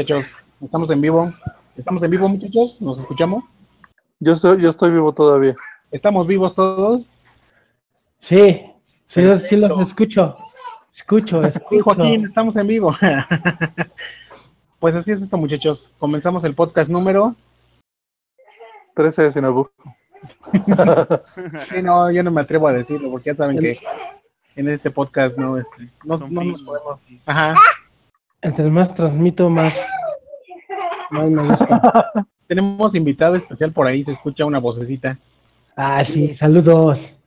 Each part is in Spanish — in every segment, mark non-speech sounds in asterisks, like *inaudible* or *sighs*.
muchachos? Estamos en vivo. ¿Estamos en vivo, muchachos? ¿Nos escuchamos? Yo, soy, yo estoy vivo todavía. ¿Estamos vivos todos? Sí, sí, los- sí los escucho. Escucho, *laughs* Sí, escucho. Joaquín, estamos en vivo. *laughs* pues así es esto, muchachos. Comenzamos el podcast número. 13 de Sinabú. Sí, no, yo no me atrevo a decirlo porque ya saben El- que en este podcast no, este, no, no nos podemos. Ajá. Entre más transmito, más, más me gusta. *laughs* Tenemos invitado especial por ahí, se escucha una vocecita. Ah, sí, saludos.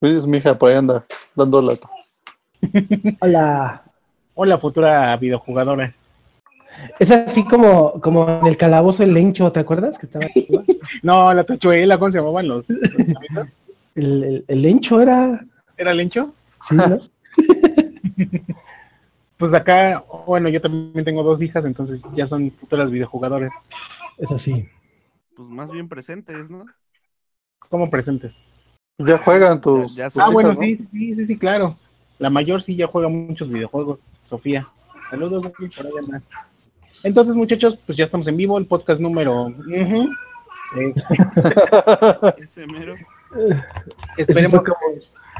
Oye, es mi hija, por ahí anda, dando lata. *laughs* Hola. Hola, futura videojugadora. Es así como, como en el calabozo el lencho, ¿te acuerdas? Que estaba arriba? *laughs* No, la tachuela, ¿cómo se llamaban los, los el, el, el lencho era. ¿Era Lencho? Sí, ¿no? Pues acá, bueno, yo también tengo dos hijas, entonces ya son futuras videojugadoras. Eso sí. Pues más bien presentes, ¿no? ¿Cómo presentes? Ya juegan tus. Ya- ya tus son- Ah, hijas, bueno, ¿no? sí, sí, sí, sí, claro. La mayor sí ya juega muchos videojuegos, Sofía. Saludos, Sofía, por ahí anda. Entonces, muchachos, pues ya estamos en vivo, el podcast número. Este, *laughs* Ese mero. esperemos que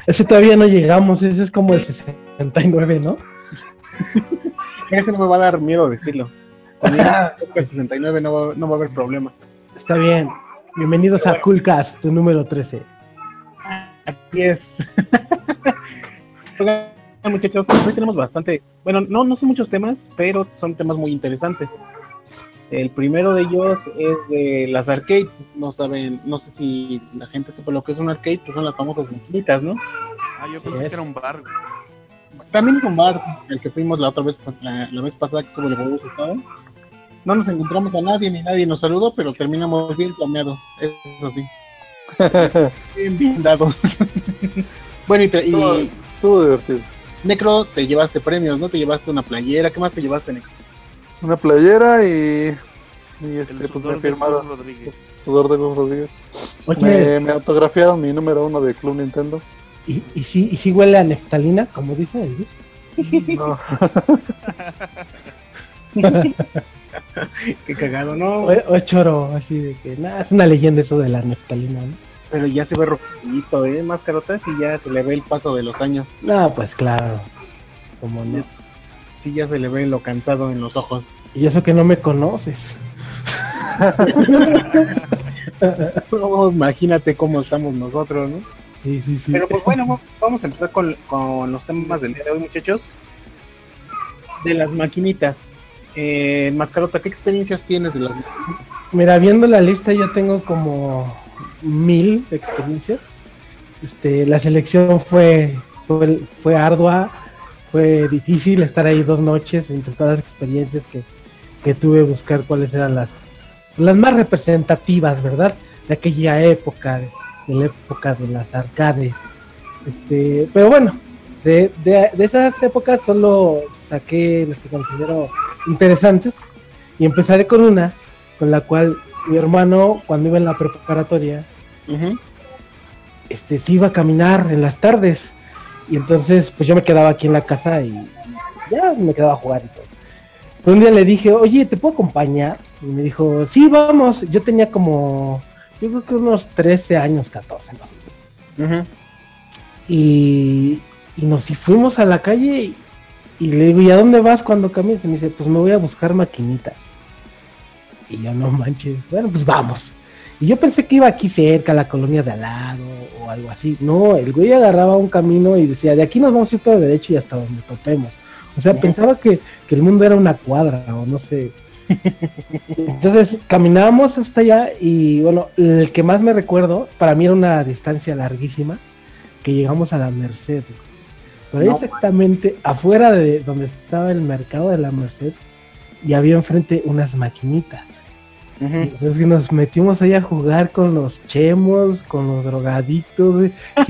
Ese todavía no llegamos, ese es como el 69, ¿no? Ese no me va a dar miedo decirlo. Con el *laughs* podcast 69 no va, no va a haber problema. Está bien. Bienvenidos a Coolcast, tu número 13. Así es. *laughs* Muchachos, pues hoy tenemos bastante, bueno, no, no son muchos temas, pero son temas muy interesantes. El primero de ellos es de las arcades. No saben, no sé si la gente sepa lo que es un arcade, pues son las famosas maquinitas, ¿no? Ah, yo pensé es. que era un bar. También es un bar, el que fuimos la otra vez, pues, la, la vez pasada que estuvo el estado. No nos encontramos a nadie ni nadie nos saludó, pero terminamos bien planeados, eso sí. *laughs* Bien, bien dados. *laughs* bueno, y, te- y Estuvo, estuvo divertido. Necro, te llevaste premios, ¿no? Te llevaste una playera. ¿Qué más te llevaste, Necro? Una playera y. Y este, El pues me sudor de firmaron. Gus Rodríguez. Sudor de Gus Rodríguez. Oye, Me, me autografiaron mi número uno de Club Nintendo. ¿Y, y, sí, ¿y sí huele a neftalina, como dice el Gus? No, *laughs* Qué cagado, ¿no? O, o choro, así de que, nada, es una leyenda eso de la neftalina, ¿no? Pero ya se ve rojito, ¿eh? Más carotas y ya se le ve el paso de los años. No, pues claro. Como no. Sí, ya se le ve lo cansado en los ojos. Y eso que no me conoces. *laughs* Imagínate cómo estamos nosotros, ¿no? Sí, sí, sí. Pero pues bueno, va- vamos a empezar con, con los temas del día de hoy, muchachos. De las maquinitas. Eh, Mascarota, ¿qué experiencias tienes de las maquinitas? Mira, viendo la lista yo tengo como mil experiencias. Este, la selección fue, fue, fue ardua, fue difícil estar ahí dos noches entre todas las experiencias que, que tuve, buscar cuáles eran las, las más representativas, ¿verdad? De aquella época, de, de la época de las arcades. Este, pero bueno, de, de, de esas épocas solo saqué las que considero interesantes y empezaré con una con la cual mi hermano cuando iba en la preparatoria este se iba a caminar en las tardes y entonces pues yo me quedaba aquí en la casa y ya me quedaba a jugar y todo. Pero un día le dije, oye, ¿te puedo acompañar? Y me dijo, sí, vamos. Yo tenía como, yo creo que unos 13 años, 14, no sé. Ujú. Y, y nos fuimos a la calle y, y le digo, ¿y a dónde vas cuando caminas? Y me dice, pues me voy a buscar maquinitas. Y yo, no manches, bueno, pues vamos. Y yo pensé que iba aquí cerca, a la colonia de al lado o algo así. No, el güey agarraba un camino y decía, de aquí nos vamos a ir por derecho y hasta donde topemos. O sea, pensaba que, que el mundo era una cuadra o no sé. Entonces caminábamos hasta allá y bueno, el que más me recuerdo, para mí era una distancia larguísima, que llegamos a la Merced. Pero No, exactamente afuera de donde estaba el mercado de la Merced y había enfrente unas maquinitas. Ujú. Entonces que nos metimos ahí a jugar con los chemos, con los *laughs*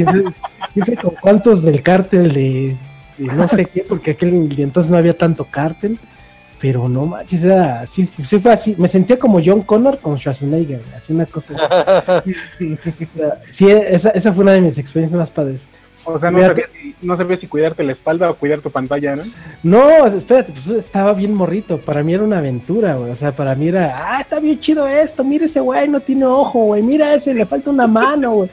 sabe con cuántos del cártel de, de no sé qué, porque aquel entonces no había tanto cártel. Pero no manches, era, sí, sí fue así. Me sentía como John Connor con Schwarzenegger, así una cosa. *laughs* Sí, esa, esa fue una de mis experiencias más padres. O sea, no sabía, si, no sabía si cuidarte la espalda o cuidar tu pantalla, ¿no? No, espérate, pues estaba bien morrito. Para mí era una aventura, güey. O sea, para mí era, ah, está bien chido esto. Mira ese güey, no tiene ojo, güey. Mira ese, le falta una mano, güey.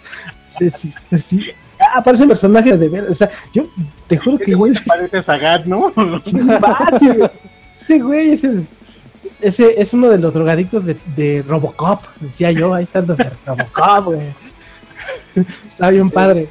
Sí, sí, sí. Ah, parece un personaje de ver. O sea, yo te juro que, güey, parece a Sagat, ¿no? *laughs* Güey. Ese güey, ese, ese es uno de los drogadictos de, de Robocop. Decía yo, ahí están los de Robocop, güey. Está bien Sí. padre.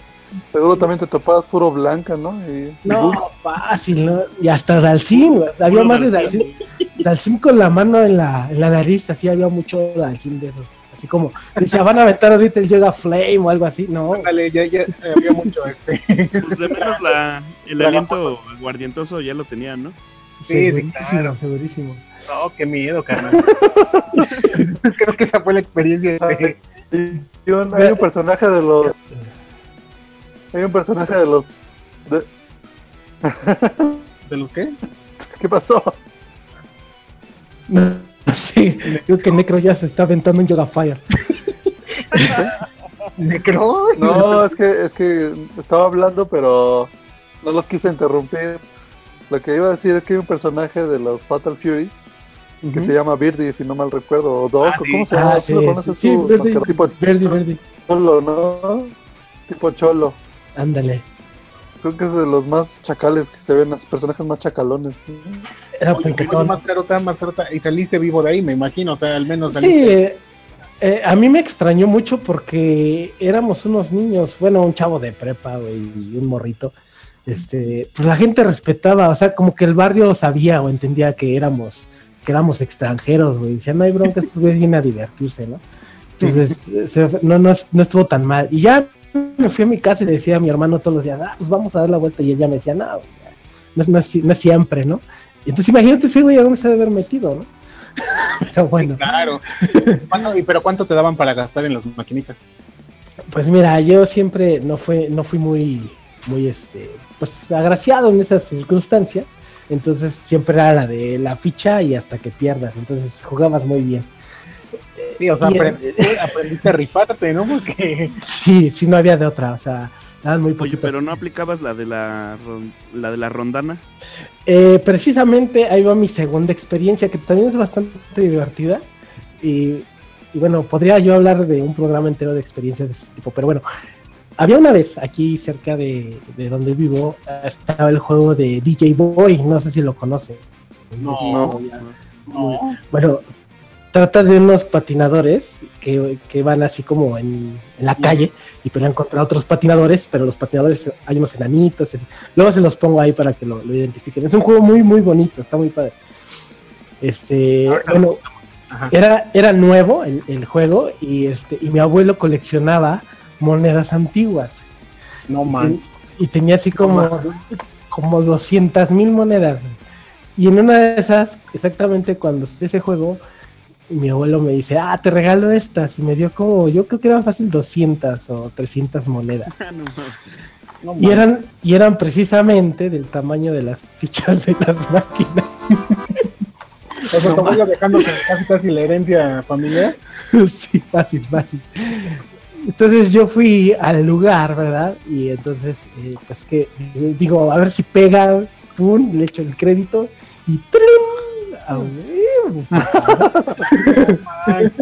Seguro también te topabas puro blanca, ¿no? Y, No, fácil, ¿no? Y hasta Dalcin, güey. Había Puro más de Dalcin. Dalcin. Dalcin con la mano en la, en la nariz, así había mucho Dalcin de esos. Así como, decía, van a aventar ahorita el Yoga Flame o algo así. No, Dale, ya, ya había mucho este. Pues de menos la, el La aliento aguardientoso ya lo tenían, ¿no? Sí, sí, claro. segurísimo. No, qué miedo, carnal. *laughs* Creo que esa fue la experiencia. De... Hay un personaje de los. Hay un personaje de los. de- ¿De los qué? *laughs* ¿Qué pasó? Sí, creo que Necro ya se está aventando un Yoga Fire. *laughs* ¿Necro? No, es que, es que estaba hablando, pero no los quise interrumpir. Lo que iba a decir es que hay un personaje de los Fatal Fury que se llama Birdie, si no mal recuerdo, o Doc, Ah, sí. ¿cómo se llama? Ah, ¿Tú lo sí, conoces sí, sí, tú, Birdie. Oscar? Tipo Verdi, Verdi. Cholo, ¿no? Tipo Cholo. Ándale. Creo que es de los más chacales que se ven, los personajes más chacalones. Era Oye, más carota, más carota. Y saliste vivo de ahí, me imagino. O sea, al menos Sí, saliste. eh, eh, a mí me extrañó mucho porque éramos unos niños, bueno, un chavo de prepa, güey, y un morrito. Este, pues la gente respetaba, o sea, como que el barrio sabía o entendía que éramos, que éramos extranjeros, güey. Decían, no hay bronca, estos güeyes vienen a divertirse, ¿no? Entonces, *laughs* se- no, no, no estuvo tan mal. Y ya me fui a mi casa y le decía a mi hermano todos los días, ah, pues vamos a dar la vuelta. Y ella me decía, no, güey, no, no, no es siempre, ¿no? Entonces imagínate ese güey a dónde se debe haber metido, ¿no? *laughs* Pero bueno. Claro. ¿Cuánto- y pero cuánto te daban para gastar en las maquinitas? Pues mira, yo siempre no fue, no fui muy, muy este, pues agraciado en esas circunstancias. Entonces siempre era la de la ficha y hasta que pierdas. Entonces jugabas muy bien. Sí, o sea, aprendiste, *laughs* aprendiste a rifarte, ¿no? Porque Sí, sí, no había de otra. O sea, daban muy Oye, poquito. pero no aplicabas la de la, la de la rondana. Eh, precisamente ahí va mi segunda experiencia, que también es bastante divertida. Y, y bueno, podría yo hablar de un programa entero de experiencias de ese tipo, pero bueno, había una vez aquí cerca de, de donde vivo, estaba el juego de DJ Boy, no sé si lo conocen. No. No. no. Bueno, trata de unos patinadores que, que van así como en, en la calle y pelean contra otros patinadores, pero los patinadores hay unos enanitos. así. Luego se los pongo ahí para que lo, lo identifiquen. Es un juego muy, muy bonito, está muy padre. Este, bueno, era, era nuevo el, el juego y, este, y mi abuelo coleccionaba monedas antiguas No, man. y tenía así como, como 200 mil monedas. Y en una de esas, exactamente cuando ese juego, mi abuelo me dice, ah, te regalo estas. Y me dio como, yo creo que eran fácil 200 o 300 monedas. *laughs* No. No, Y eran, y eran precisamente del tamaño de las fichas de las máquinas. *laughs* O sea, voy dejando casi casi la herencia familiar. *laughs* sí, fácil, fácil. Entonces yo fui al lugar, ¿verdad? Y entonces, eh, pues que eh, digo, a ver si pega, pum, le echo el crédito y. Ay, *laughs*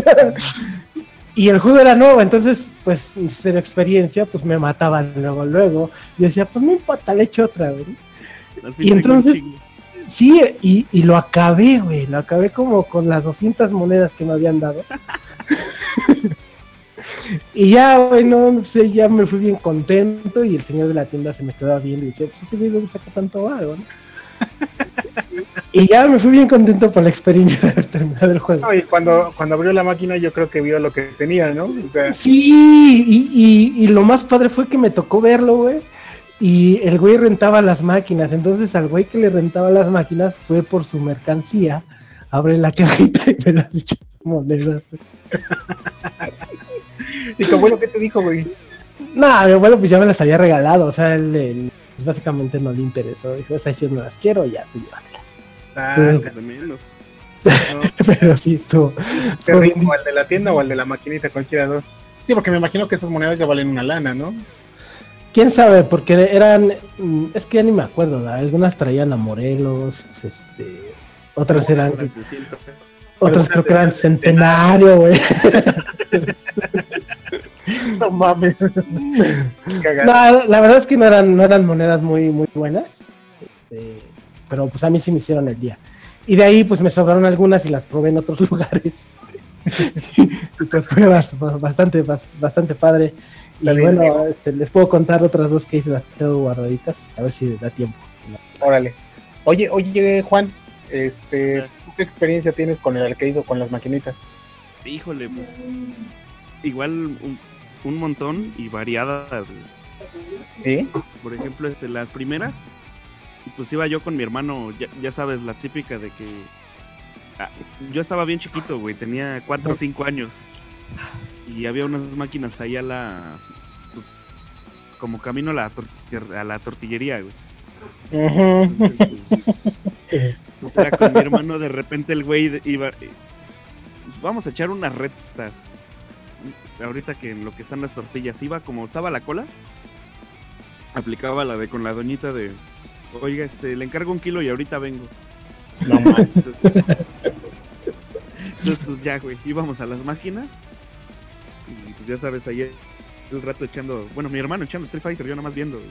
Y el juego era nuevo, entonces, pues, sin experiencia, pues me mataban luego, luego. Y decía, pues no importa, le echo otra, fin Y entonces-. Sí, y, y lo acabé, güey. Lo acabé como con las 200 monedas que me habían dado. *laughs* *laughs* Y ya, güey, no sé, ya me fui bien contento y el señor de la tienda se me estaba viendo y decía, pues ese video saca tanto algo, ¿no? *laughs* y ya me fui bien contento por la experiencia de haber terminado el juego. No, y cuando, cuando abrió la máquina yo creo que vio lo que tenía, ¿no? O sea, Sí, y, y, y lo más padre fue que me tocó verlo, güey. Y el güey rentaba las máquinas. Entonces al güey que le rentaba las máquinas fue por su mercancía. Abre la *laughs* cajita y me las monedas. *laughs* y tu abuelo, ¿qué te dijo, güey? No, mi abuelo pues ya me las había regalado. O sea, él, él, pues, básicamente no le interesó. Dijo, esas yo no las quiero, ya, pues llévatelas. Ah, De menos. *laughs* no. Pero sí, estuvo. ¿Qué rico, al de la tienda o al de la maquinita, cualquiera dos. Sí, porque me imagino que esas monedas ya valen una lana, ¿no? ¿Quién sabe? Porque eran, mm, es que ya ni me acuerdo, ¿verdad? algunas traían a Morelos, este, otras eran, otras creo que eran centenario, güey. *laughs* *laughs* No mames. *laughs* No, la verdad es que no eran, no eran monedas muy, muy buenas, este, pero pues a mí sí me hicieron el día. Y de ahí pues me sobraron algunas y las probé en otros *laughs* lugares. pues fue bas- bastante, bas- bastante padre. Y bueno, este, les puedo contar otras dos que hice las tengo guardaditas, a ver si da tiempo. Órale. Oye, oye, Juan, este, ¿tú ¿qué experiencia tienes con el arcade o con las maquinitas? Híjole, pues. Igual un, un montón y variadas. ¿Sí? Por ejemplo, este, las primeras, pues iba yo con mi hermano, ya, ya sabes, la típica de que. ah, yo estaba bien chiquito, güey, tenía 4 o 5 años. Y había unas máquinas ahí a la. Pues. Como camino a la, a la tortillería, güey. Entonces, pues, pues, era con mi hermano, de repente el güey iba. eh, pues, vamos a echar unas retas. Ahorita que en lo que están las tortillas iba, como estaba la cola, aplicaba la de con la doñita de. Oiga, este, le encargo un kilo y ahorita vengo. No mames. Entonces, pues, entonces, pues ya, güey, íbamos a las máquinas. Y pues ya sabes, ahí el rato echando. Bueno, mi hermano echando Street Fighter, yo nada más viendo. güey.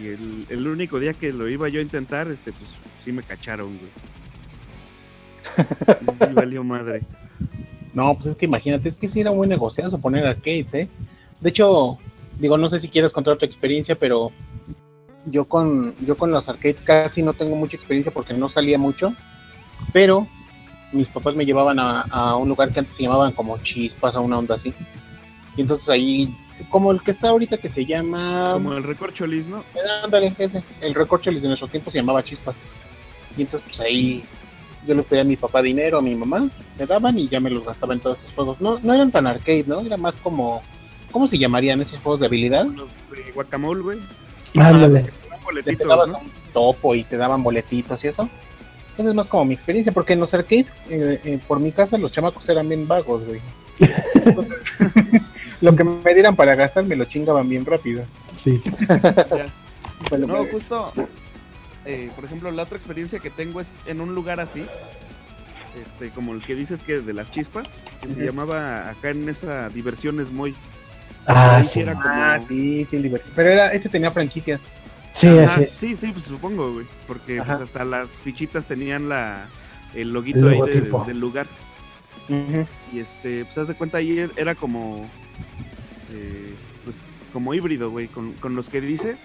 Y el, el único día que lo iba yo a intentar, este, pues sí me cacharon, güey. *laughs* Y valió madre. No, pues es que imagínate, es que sí era un buen negociazo poner arcade, ¿eh? De hecho, digo, no sé si quieres contar tu experiencia, pero yo con, yo con los arcades casi no tengo mucha experiencia porque no salía mucho, pero mis papás me llevaban a, a un lugar que antes se llamaban como chispas o una onda así. Y entonces ahí, como el que está ahorita que se llama... Como el recorcholis, ¿no? Ándale, ese. El recorcholis de nuestro tiempo se llamaba Chispas. Y entonces, pues ahí yo le pedía a mi papá dinero, a mi mamá, me daban y ya me los gastaba en todos esos juegos. No, no eran tan arcade, ¿no? Era más como. ¿Cómo se llamarían esos juegos de habilidad? De guacamole, güey. Ándale. De que boletitos, dabas ¿no? un topo y te daban boletitos y eso. Esa es más como mi experiencia, porque en los arcade, eh, eh, por mi casa, los chamacos eran bien vagos, güey. Entonces, *laughs* lo que me dieran para gastar me lo chingaban bien rápido. Sí. *laughs* No, pues, justo, eh, por ejemplo, la otra experiencia que tengo es en un lugar así, este, como el que dices que de las chispas, que se llamaba acá en esa Diversiones Moy. Ah, sí. sí era como... Ah, sí, sí, divertido. Pero era, ese tenía franquicias. Sí, Ajá, sí, sí, pues supongo, güey, porque pues, hasta las fichitas tenían la el loguito El ahí de- del lugar. Y este, pues haz de cuenta ahí era como, eh, pues como híbrido, güey, con, con los que dices.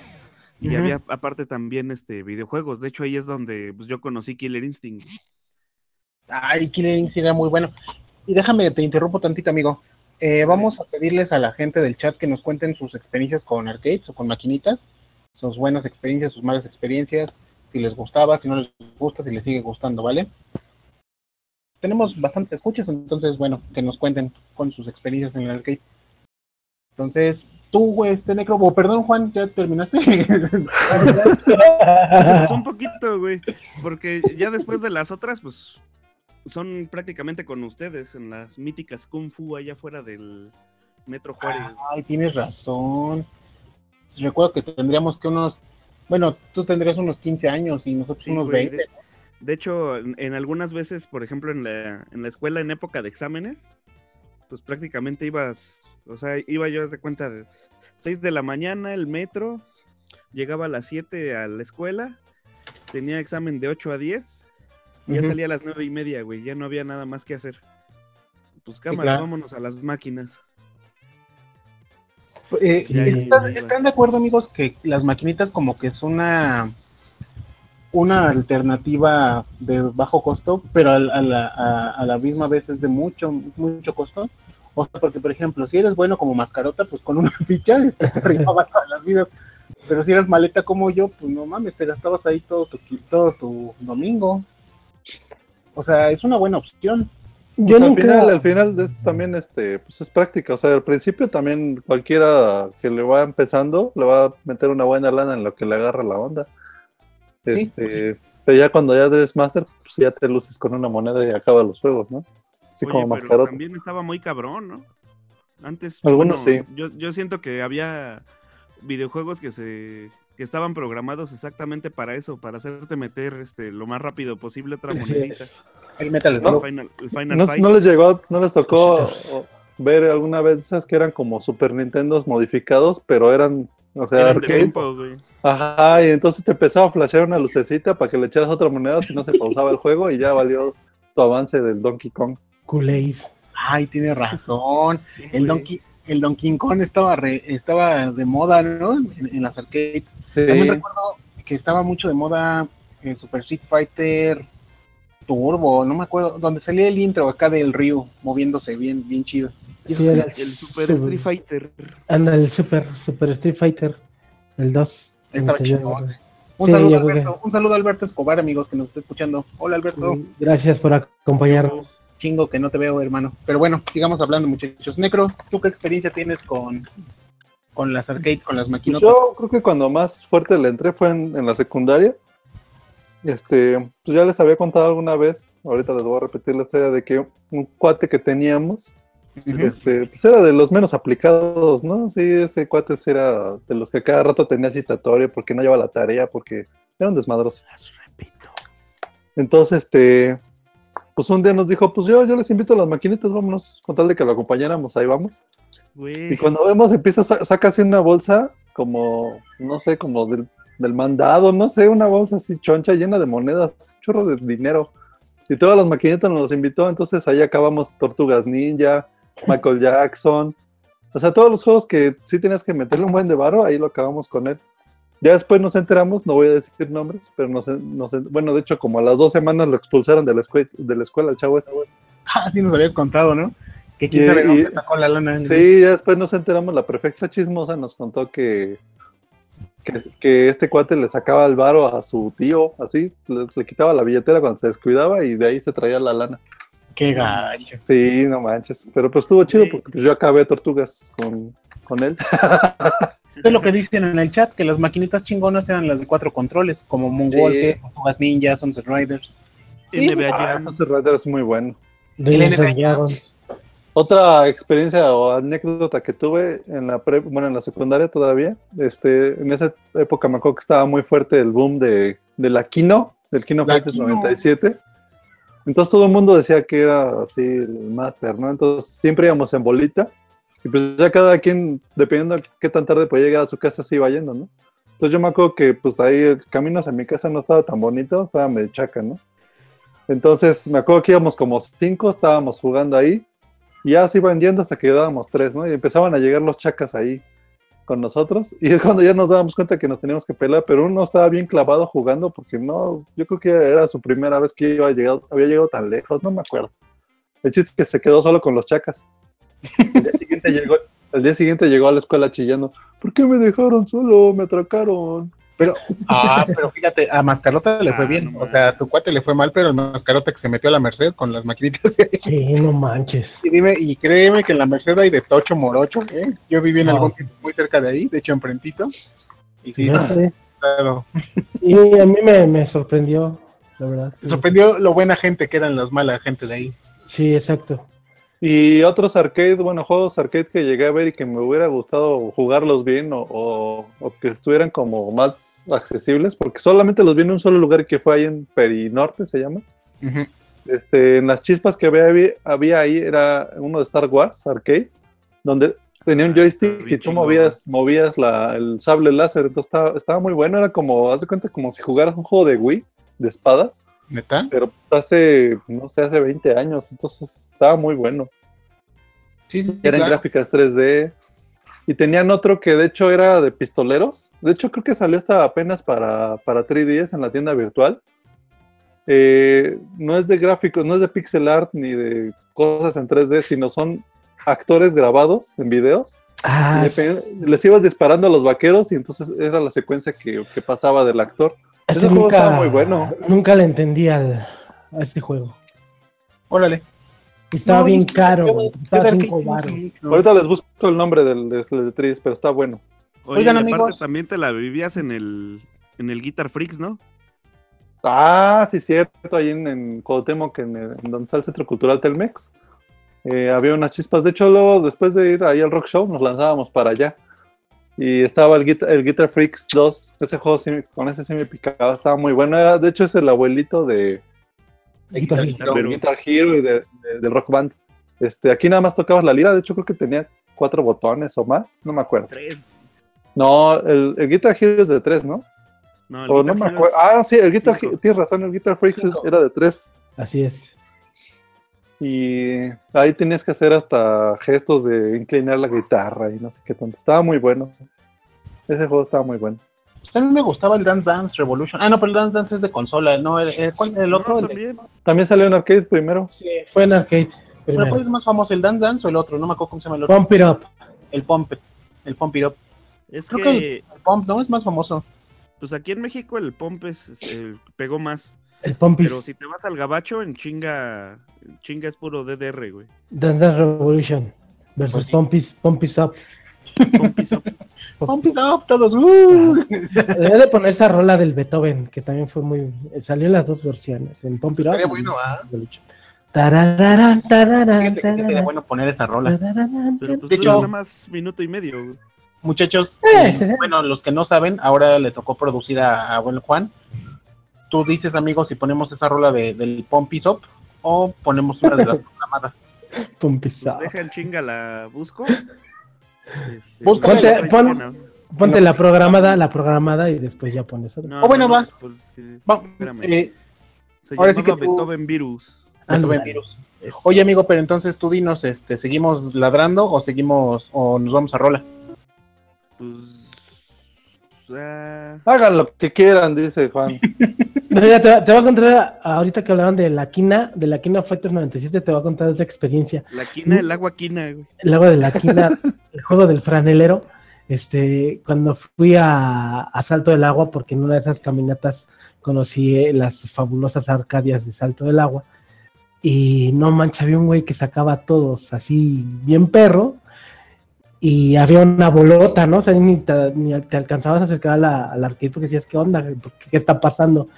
Y había aparte también este videojuegos. De hecho, ahí es donde pues, yo conocí Killer Instinct. Ay, Killer Instinct era muy bueno. Y déjame, te interrumpo tantito, amigo. Eh, vamos a pedirles a la gente del chat que nos cuenten sus experiencias con arcades o con maquinitas, sus buenas experiencias, sus malas experiencias, si les gustaba, si no les gusta, si les sigue gustando, ¿vale? Tenemos bastantes escuchas, entonces, bueno, que nos cuenten con sus experiencias en el arcade. Entonces, tú, güey, este necro, o perdón, Juan, ¿ya terminaste? *laughs* Pues un poquito, güey. Porque ya después de las otras, pues son prácticamente con ustedes en las míticas Kung Fu allá afuera del Metro Juárez. Ay, tienes razón. Recuerdo que tendríamos que unos, bueno, tú tendrías unos 15 años y nosotros Sí, unos güey, 20. de, de hecho, en, en algunas veces, por ejemplo, en la, en la escuela en época de exámenes, pues prácticamente ibas, o sea, iba yo de cuenta de 6 de la mañana el metro, llegaba a las 7 a la escuela, tenía examen de 8 a 10, y ya salía a las 9 y media, güey, ya no había nada más que hacer. Pues cámara, claro. vámonos a las máquinas. Eh, Ya, ya, ¿estás- ya, ya. ¿Están de acuerdo, amigos, que las maquinitas como que es una una alternativa de bajo costo, pero a, la, a- a la misma vez es de mucho, mucho costo? O sea, porque, por ejemplo, si eres bueno como mascarota, pues con una *laughs* ficha este, te arribaba todas las vidas. Pero si eres maleta como yo, pues no mames, te gastabas ahí todo tu, todo tu domingo. O sea, es una buena opción. Yo Pues al final, al final es también este, pues es práctica. O sea, al principio también cualquiera que le va empezando le va a meter una buena lana en lo que le agarra la onda. Sí. Este, pero ya cuando ya eres master, pues ya te luces con una moneda y acabas los juegos, ¿no? Oye, como pero mascarota. también estaba muy cabrón, ¿no? Antes, Algunos bueno, sí. Yo, yo siento que había videojuegos que se que estaban programados exactamente para eso, para hacerte meter este lo más rápido posible otra monedita. El Metal Slug. Final, el Final ¿No, Fight. no les llegó, no les tocó ver alguna vez esas que eran como Super Nintendos modificados, pero eran, o sea, Eran arcades? tiempo. Ajá, y entonces te empezaba a flashear una lucecita para que le echaras otra moneda si no se pausaba el juego y ya valió tu avance del Donkey Kong. Culéis. Ay, tiene razón. *laughs* Sí, El. Donkey, el Donkey Kong estaba, re- estaba de moda, ¿no? En, en las arcades. Sí, También recuerdo que estaba mucho de moda el Super Street Fighter Turbo, no me acuerdo, donde salía el intro acá del Ryu moviéndose bien, bien chido. Sí, era- El Super Sí, Street. Fighter. Anda, el Super, Super Street Fighter. El 2. Estaba. ¿verdad? Un Sí, saludo, Alberto. Un saludo a Alberto Escobar, amigos, que nos está escuchando. Hola, Alberto. Gracias por acompañarnos. Chingo que no te veo, hermano. Pero bueno, sigamos hablando, muchachos. Necro, ¿tú qué experiencia tienes con, con las arcades, con las maquinotas? yo creo que cuando más fuerte le entré fue en, en la secundaria. Este, pues ya les había contado alguna vez, ahorita les voy a repetir la historia de que un cuate que teníamos, este, pues era de los menos aplicados, ¿no? Sí, ese cuate era de los que cada rato tenía citatorio porque no llevaba la tarea, porque era un desmadroso. Las repito. Entonces, este, pues un día nos dijo, pues yo, yo les invito a las maquinitas, vámonos, con tal de que lo acompañáramos, ahí vamos. Y cuando vemos, empieza, sa- saca así una bolsa, como, no sé, como del, del mandado, no sé, una bolsa así choncha llena de monedas, un chorro de dinero. Y todas las maquinitas nos invitó, entonces ahí acabamos Tortugas Ninja, Michael Jackson. O sea, todos los juegos que sí tenías que meterle un buen de varo, ahí lo acabamos con él. Ya después nos enteramos, no voy a decir nombres, pero nos, nos- bueno, de hecho, como a las dos semanas lo expulsaron de la, escue- de la escuela, el chavo este. *laughs* Ah, sí nos habías contado, ¿no? Que quién sabe dónde sacó la lana. Sí, ya después nos enteramos, la prefecta chismosa nos contó que, que, que este cuate le sacaba el varo a su tío, así, le, le quitaba la billetera cuando se descuidaba y de ahí se traía la lana. Qué gacho. Sí, no manches, pero pues estuvo chido porque pues, yo acabé tortugas con, con él. *laughs* Es lo que dicen en el chat, que las maquinitas chingonas eran las de cuatro controles, como Moonwalker, Tortugas Ninja, Sunset Riders. Sí, NBA sí, Ah. Sunset Rider es muy bueno. NBA. Otra experiencia o anécdota que tuve en la pre- bueno, en la secundaria todavía, este, en esa época me acuerdo que estaba muy fuerte el boom de, de la Kino, del Kino Fighters Kino. 97. Entonces todo el mundo decía que era así el máster, ¿no? Entonces siempre íbamos en bolita y pues ya cada quien, dependiendo de qué tan tarde podía llegar a su casa, se iba yendo, ¿no? Entonces yo me acuerdo que pues ahí el camino hacia mi casa no estaba tan bonito, estaba medio chaca, ¿no? Entonces me acuerdo que íbamos como cinco, estábamos jugando ahí y ya se iban yendo hasta que quedábamos tres, ¿no? Y empezaban a llegar los chacas ahí con nosotros. Y es cuando ya nos dábamos cuenta que nos teníamos que pelear, pero uno estaba bien clavado jugando porque no, yo creo que era su primera vez que iba a llegar, había llegado tan lejos, no me acuerdo. El chiste es que se quedó solo con los chacas. *laughs* El día siguiente llegó, el día siguiente llegó a la escuela chillando. ¿Por qué me dejaron solo? Me atracaron. Pero, *laughs* ah, pero fíjate, a Mascarota le fue Ah, bien. no o sea, a tu cuate le fue mal, pero el Mascarota que se metió a la Merced con las maquinitas. Sí, no manches. y, dime, y créeme que en la Merced hay de Tocho Morocho, ¿eh? Yo viví en Ah, algún sí. sitio muy cerca de ahí, de hecho, enfrentito. Y sí, Ya sí, claro. Y a mí me, me sorprendió, la verdad. Me sorprendió lo buena gente que eran las malas gente de ahí. Sí, exacto. Y otros arcade, bueno, juegos arcade que llegué a ver y que me hubiera gustado jugarlos bien o, o- o que estuvieran como más accesibles, porque solamente los vi en un solo lugar que fue ahí en Perinorte, se llama. Ujú. Este, en las chispas que había, había- ahí era uno de Star Wars arcade, donde tenía un Ah, joystick y tú movías, movías la, el sable láser, entonces estaba, estaba muy bueno, era como, haz de cuenta, como si jugaras un juego de Wii, de espadas, ¿Neta? pero hace, no sé, hace 20 años, entonces estaba muy bueno. Sí, sí, sí, Eran claro. gráficas 3D. Y tenían otro que de hecho era de pistoleros. De hecho, creo que salió hasta apenas para, para 3DS en la tienda virtual. Eh, no es de gráficos, no es de pixel art ni de cosas en 3D, sino son actores grabados en videos. Ah, les ibas disparando a los vaqueros y entonces era la secuencia que, que pasaba del actor. Ese ese juego estaba muy bueno. Nunca le entendí al, a este juego. Órale. Estaba No, bien es que caro, yo- cinco baros. Ahorita les busco el nombre del, del, del Tris, pero está bueno. Oye, Oigan, y aparte amigos. también te la vivías en el, en el Guitar Freaks, ¿no? Ah, sí, cierto, ahí en, en Cuauhtémoc, en, el- en donde está el Centro Cultural Telmex. eh, había unas chispas. De hecho, luego, después de ir ahí al Rock Show, nos lanzábamos para allá. Y estaba el Guitar, el Guitar Freaks 2. Ese juego sí me- con ese sí me picaba, estaba muy bueno. Era, de hecho, es el abuelito de, De Guitar Guitar Hero. Del Guitar Hero y de, de- del Rock Band. Este, aquí nada más tocabas la lira. De hecho, creo que tenía cuatro botones o más. No me acuerdo. Tres. No, el, el Guitar Hero es de tres, ¿no? No, el O no Guitar me acuerdo. Ah, sí, el Guitar. Hero, tienes razón, el Guitar Freaks Cinco. era de tres. Así es. Y ahí tenías que hacer hasta gestos de inclinar la guitarra y no sé qué tanto. Estaba muy bueno. Ese juego estaba muy bueno. Pues a mí me gustaba el Dance Dance Revolution. Ah, no, pero el Dance Dance es de consola. No, el, el- ¿cuál- el otro. también. También salió en arcade primero. Sí, fue en arcade. ¿Pero primero. cuál es más famoso, el Dance Dance o el otro? No me acuerdo cómo se llama el otro. Pump It Up. El Pump. El Pump It Up. Es Creo que, que El Pump, ¿no? Es más famoso. pues aquí en México el Pomp es, eh, pegó más. El It Pero si te vas al gabacho, en chinga, en chinga es puro DDR, güey. Dance Dance Revolution versus Pues sí. Pump It Up. Pump is up. *laughs* Pump It Up, todos. ¡uh! Debe de poner esa rola del Beethoven, que también fue muy. Salió en las dos versiones, en Pump It Up. Bueno, ¿ah? Revolution. Tarararán, tararán, Fíjate que sí sería tararán, bueno poner esa rola. Pero pues De hecho- nada más minuto y medio, güey. Muchachos, Eh. eh, bueno, los que no saben, ahora le tocó producir a, a Juan. Tú dices, amigos, si ponemos esa rola de, del Up o ponemos una de las *laughs* programadas. Pump It Pues Up. deja en chinga la busco. Este, pues. Ponte la programada, la programada y después ya pones otra. No, Oh, bueno, no, va. pues, Va, Espérame. eh, se ahora sí que tú- Beethoven Virus. Beethoven. Virus. Oye, amigo, pero entonces tú dinos, este, ¿seguimos ladrando o seguimos o nos vamos a rola? Pues. ah, Hagan lo que quieran, dice Juan. *laughs* No, ya te, te voy a contar, ahorita que hablaban de la quina, de la quina Fighters 97, te voy a contar esa experiencia. la quina, el agua quina, güey. El agua de la quina, *laughs* el juego del franelero, este, cuando fui a, a Salto del Agua, porque en una de esas caminatas conocí eh, las fabulosas arcadias de Salto del Agua, y no mancha, había un güey que sacaba a todos así, bien perro, y había una bolota, ¿no? O sea, ni te, ni te alcanzabas a acercar a la, al arcade porque decías, ¿qué onda? ¿Por ¿Qué, qué está pasando?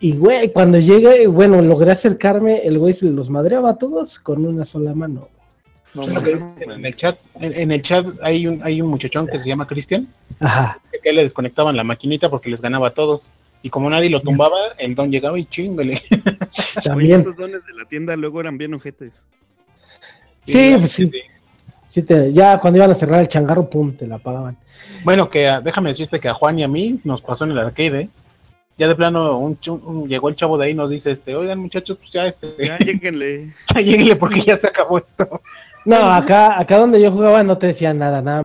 Y, güey, cuando llegué, bueno, logré acercarme, el güey se los madreaba a todos con una sola mano. No, en el chat. En, en el chat hay un, hay un muchachón que se llama Cristian, Ajá. que le desconectaban la maquinita porque les ganaba a todos. Y como nadie lo tumbaba, el don llegaba y chingale. *laughs* Oye, También. esos dones de la tienda luego eran bien ojetes. Sí, pues sí. Sí te- ya cuando iban a cerrar el changarro, pum, te la pagaban. Bueno, que ah, déjame decirte que a Juan y a mí nos pasó en el arcade. ¿eh? Ya de plano un, un- llegó el chavo de ahí y nos dice, este, oigan muchachos, pues ya este, Ya, *laughs* lleguenle. ya lléguenle porque ya se acabó esto. *laughs* No, acá, acá donde yo jugaba no te decían nada, nada.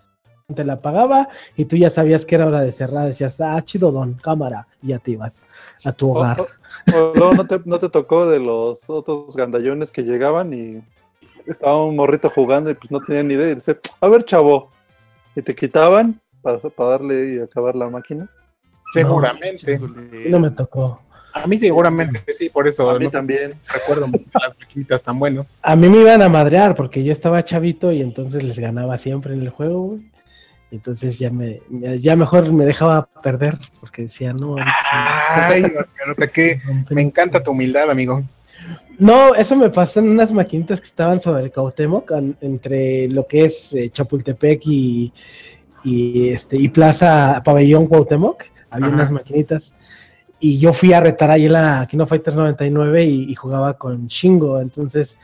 Te la pagaba y tú ya sabías que era hora de cerrar. Decías, ah, chido don, cámara. Y ya te ibas a tu hogar. o- no te, no te tocó de los otros gandallones que llegaban y estaba un morrito jugando y pues no tenían ni idea. Y dice, a ver, chavo. Y te quitaban para, para darle y acabar la máquina. Seguramente. No me tocó. A mí seguramente sí, por eso A mí no también. recuerdo las maquinitas tan bueno. A mí me iban a madrear porque yo estaba chavito y entonces les ganaba siempre en el juego, güey. Y Entonces ya me, ya mejor me dejaba perder porque decía, no, Ay, Oscarote, que se rompen". me encanta tu humildad, amigo. No, eso me pasó en unas maquinitas que estaban sobre an- entre lo que es eh, Chapultepec y, y, este, y Plaza Pabellón Cuauhtémoc. Había Ajá. unas maquinitas. Y yo fui a retar ahí en la Kino Fighters 99 y, y jugaba con Shingo. Entonces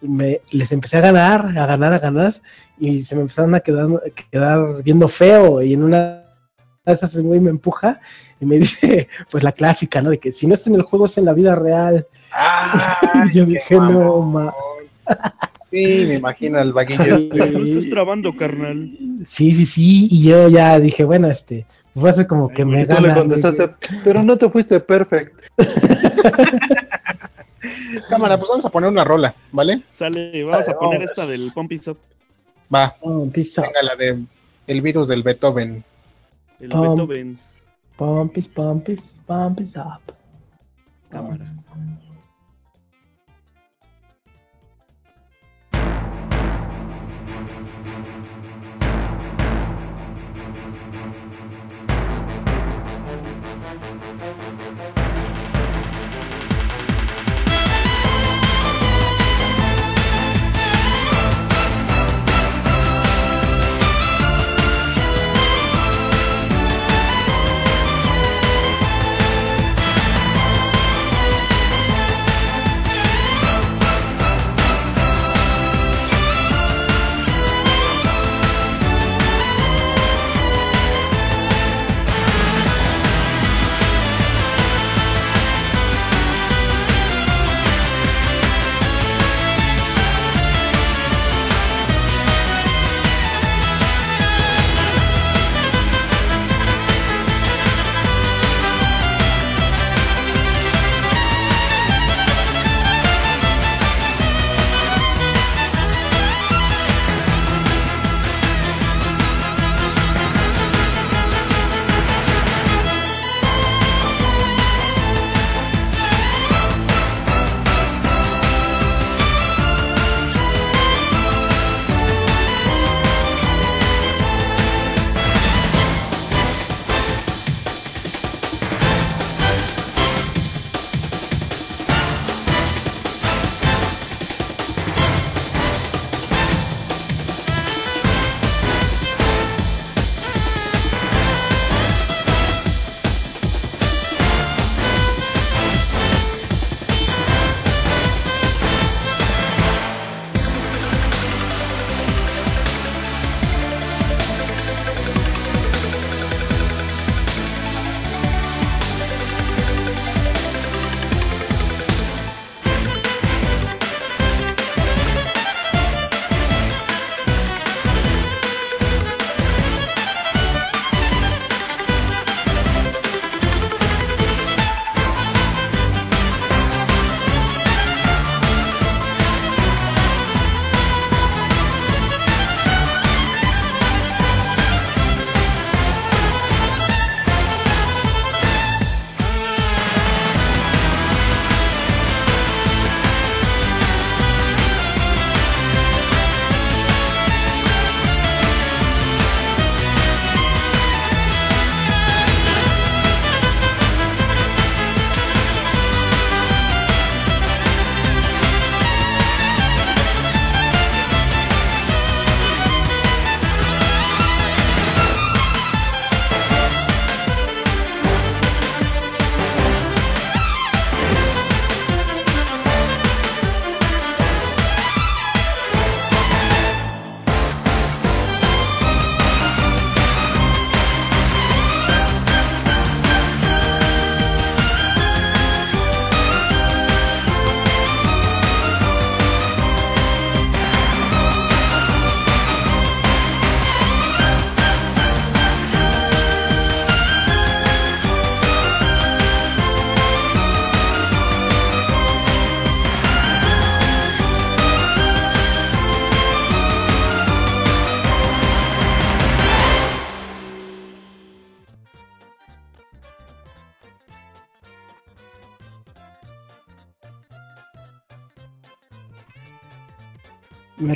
me, les empecé a ganar, a ganar, a ganar. Y se me empezaron a quedar, a quedar viendo feo. Y en una de esas el güey me empuja y me *laughs* dice, pues la clásica, ¿no? De que si no es en el juego es en la vida real. Ay, *laughs* Yo dije, no, ma. Sí, me imagino el vaguillo. *laughs* este. No estás trabando, carnal. Sí, sí, sí. Y yo ya dije, bueno, este, fue hace como que me Y tú le contestaste, pero no te fuiste perfect. *laughs* Cámara, pues vamos a poner una rola, ¿vale? Sale, vamos a Vamos. poner esta del Pompis Up, Va, Oh, pisa. venga la de el virus del Beethoven. el Um. Beethoven's Pompis, pompis, pompis up. cámara.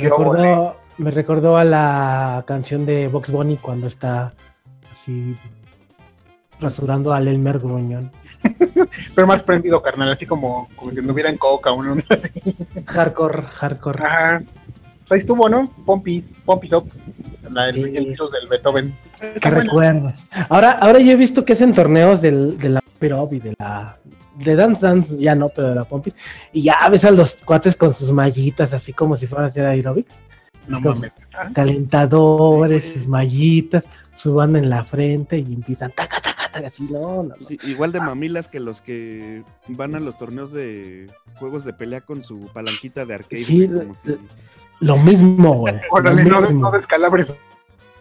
Recordó, me recordó a la canción de Box Bunny cuando está así rasurando al Elmer Gruñón. *laughs* Pero más prendido, carnal, así como, como si anduviera en coca, uno así. Hardcore, hardcore. Ajá. Pues ahí estuvo, ¿no? Pompis, Pompis Up. La del Sí. el virus del Beethoven. ¿Qué recuerdas? Ahora, ahora yo he visto que es en torneos del, de la Pop y de la de Dance Dance, ya no, pero de la Pompis. Y ya ves a los cuates con sus mallitas, así como si fueran a hacer aerobics. No mames. Ah, Calentadores, sus mallitas, suban en la frente y empiezan taca, taca, taca, así, no, no, no. Igual de mamilas que los que van a los torneos de juegos de pelea con su palanquita de arcade. Sí, güey, como si Lo mismo, güey. *laughs* Órale, no, no descalabres.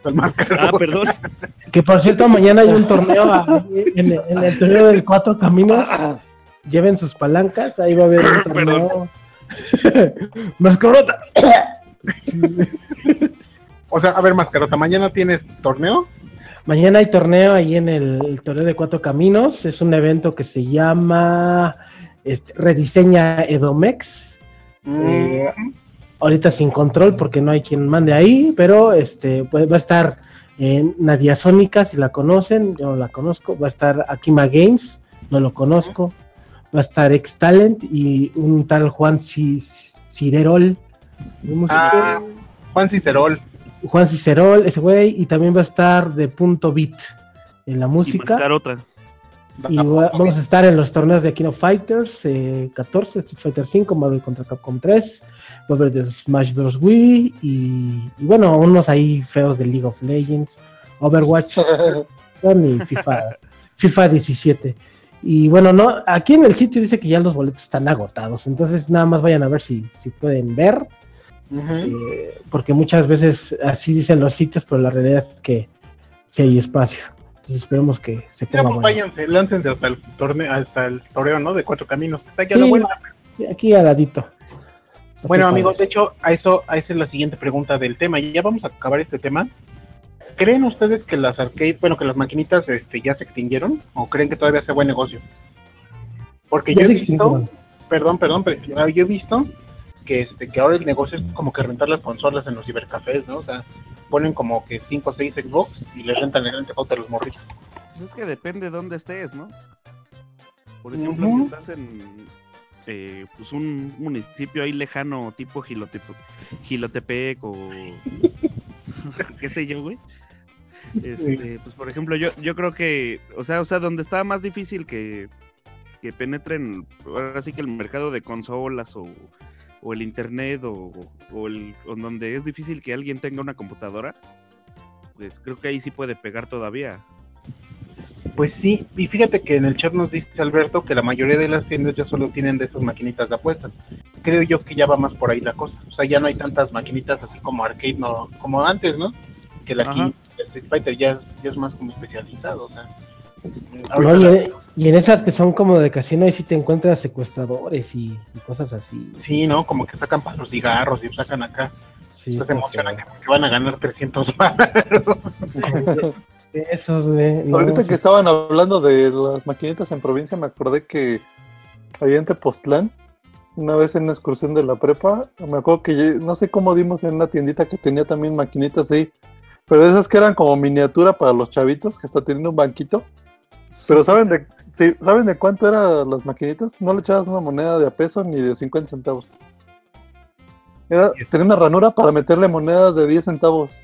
Ah, perdón. Que por cierto, mañana hay un torneo ahí en, en el torneo del Cuatro Caminos. Lleven sus palancas, ahí va a haber un *laughs* torneo. *laughs* Mascarota. *laughs* O sea, a ver, Mascarota, ¿mañana tienes torneo? Mañana hay torneo ahí en el, el torneo de Cuatro Caminos. Es un evento que se llama este, Rediseña Edomex. Eh, ahorita sin control porque no hay quien mande ahí, pero este pues, va a estar eh, Nadia Sónica, si la conocen, yo no la conozco, va a estar Akima Games, no lo conozco, va a estar Ex Talent y un tal Juan Ci- Cirerol, un músico, Ah, Juan Cicerol. Juan Cicerol, ese güey, y también va a estar de punto beat en la Y música. Y va- vamos a estar en los torneos de Kino Fighters eh, 14, Street Fighter 5, Marvel contra Capcom 3, va a haber de Smash Bros. Wii y, y bueno, unos ahí feos de League of Legends, Overwatch *laughs* y FIFA, FIFA 17. Y bueno, no, aquí en el sitio dice que ya los boletos están agotados, entonces nada más vayan a ver si, si pueden ver, eh, porque muchas veces así dicen los sitios, pero la realidad es que sí hay espacio. Entonces esperemos que se ponga pues, bueno. váyanse, láncense hasta el torneo, hasta el toreo, ¿no? De cuatro caminos, que está aquí a la vuelta. Aquí al ladito. Bueno, amigos, de hecho, a eso, a esa es la siguiente pregunta del tema. Y ya vamos a acabar este tema. ¿Creen ustedes que las arcade, bueno, que las maquinitas este, ya se extinguieron? ¿O creen que todavía sea buen negocio? Porque Ya yo he visto, perdón, perdón, pero yo he visto que este, que ahora el negocio es como que rentar las consolas en los cibercafés, ¿no? O sea, ponen como que 5 o 6 Xbox y les rentan el Grand Theft los morritos. Pues es que depende de dónde estés, ¿no? Por ejemplo, si estás en eh, pues un municipio ahí lejano, tipo Gilotepec, Gilotepec o *laughs* qué sé yo, güey. Este, pues por ejemplo, yo, yo creo que, o sea, o sea, donde está más difícil que, que penetren, ahora sí que el mercado de consolas o, o el internet o, o el, o donde es difícil que alguien tenga una computadora, pues creo que ahí sí puede pegar todavía. Pues sí, y fíjate que en el chat nos dice Alberto que la mayoría de las tiendas ya solo tienen de esas maquinitas de apuestas. Creo yo que ya va más por ahí la cosa. O sea, ya no hay tantas maquinitas así como arcade, no, como antes, ¿no? Que la Ajá. aquí Street Fighter ya es, ya es más como especializado. O sea, No, ahorita y, en- y en esas que son como de casino, ahí sí te encuentras secuestradores y, y cosas así. sí, ¿no? Como que sacan para los cigarros y sacan acá. Sí, o sea, se emocionan que- que, que van a ganar 300 baros. *laughs* Esos, güey. no, Ahorita sí. que estaban hablando de las maquinitas en provincia, me acordé que ahí en Tepoztlán, una vez en una excursión de la prepa, me acuerdo que no sé cómo dimos en una tiendita que tenía también maquinitas ahí, pero esas que eran como miniatura para los chavitos, que hasta teniendo un banquito. Pero ¿saben de, sí, ¿saben de cuánto eran las maquinitas? No le echabas una moneda de a peso ni de 50 centavos. Era, tenía una ranura para meterle monedas de 10 centavos.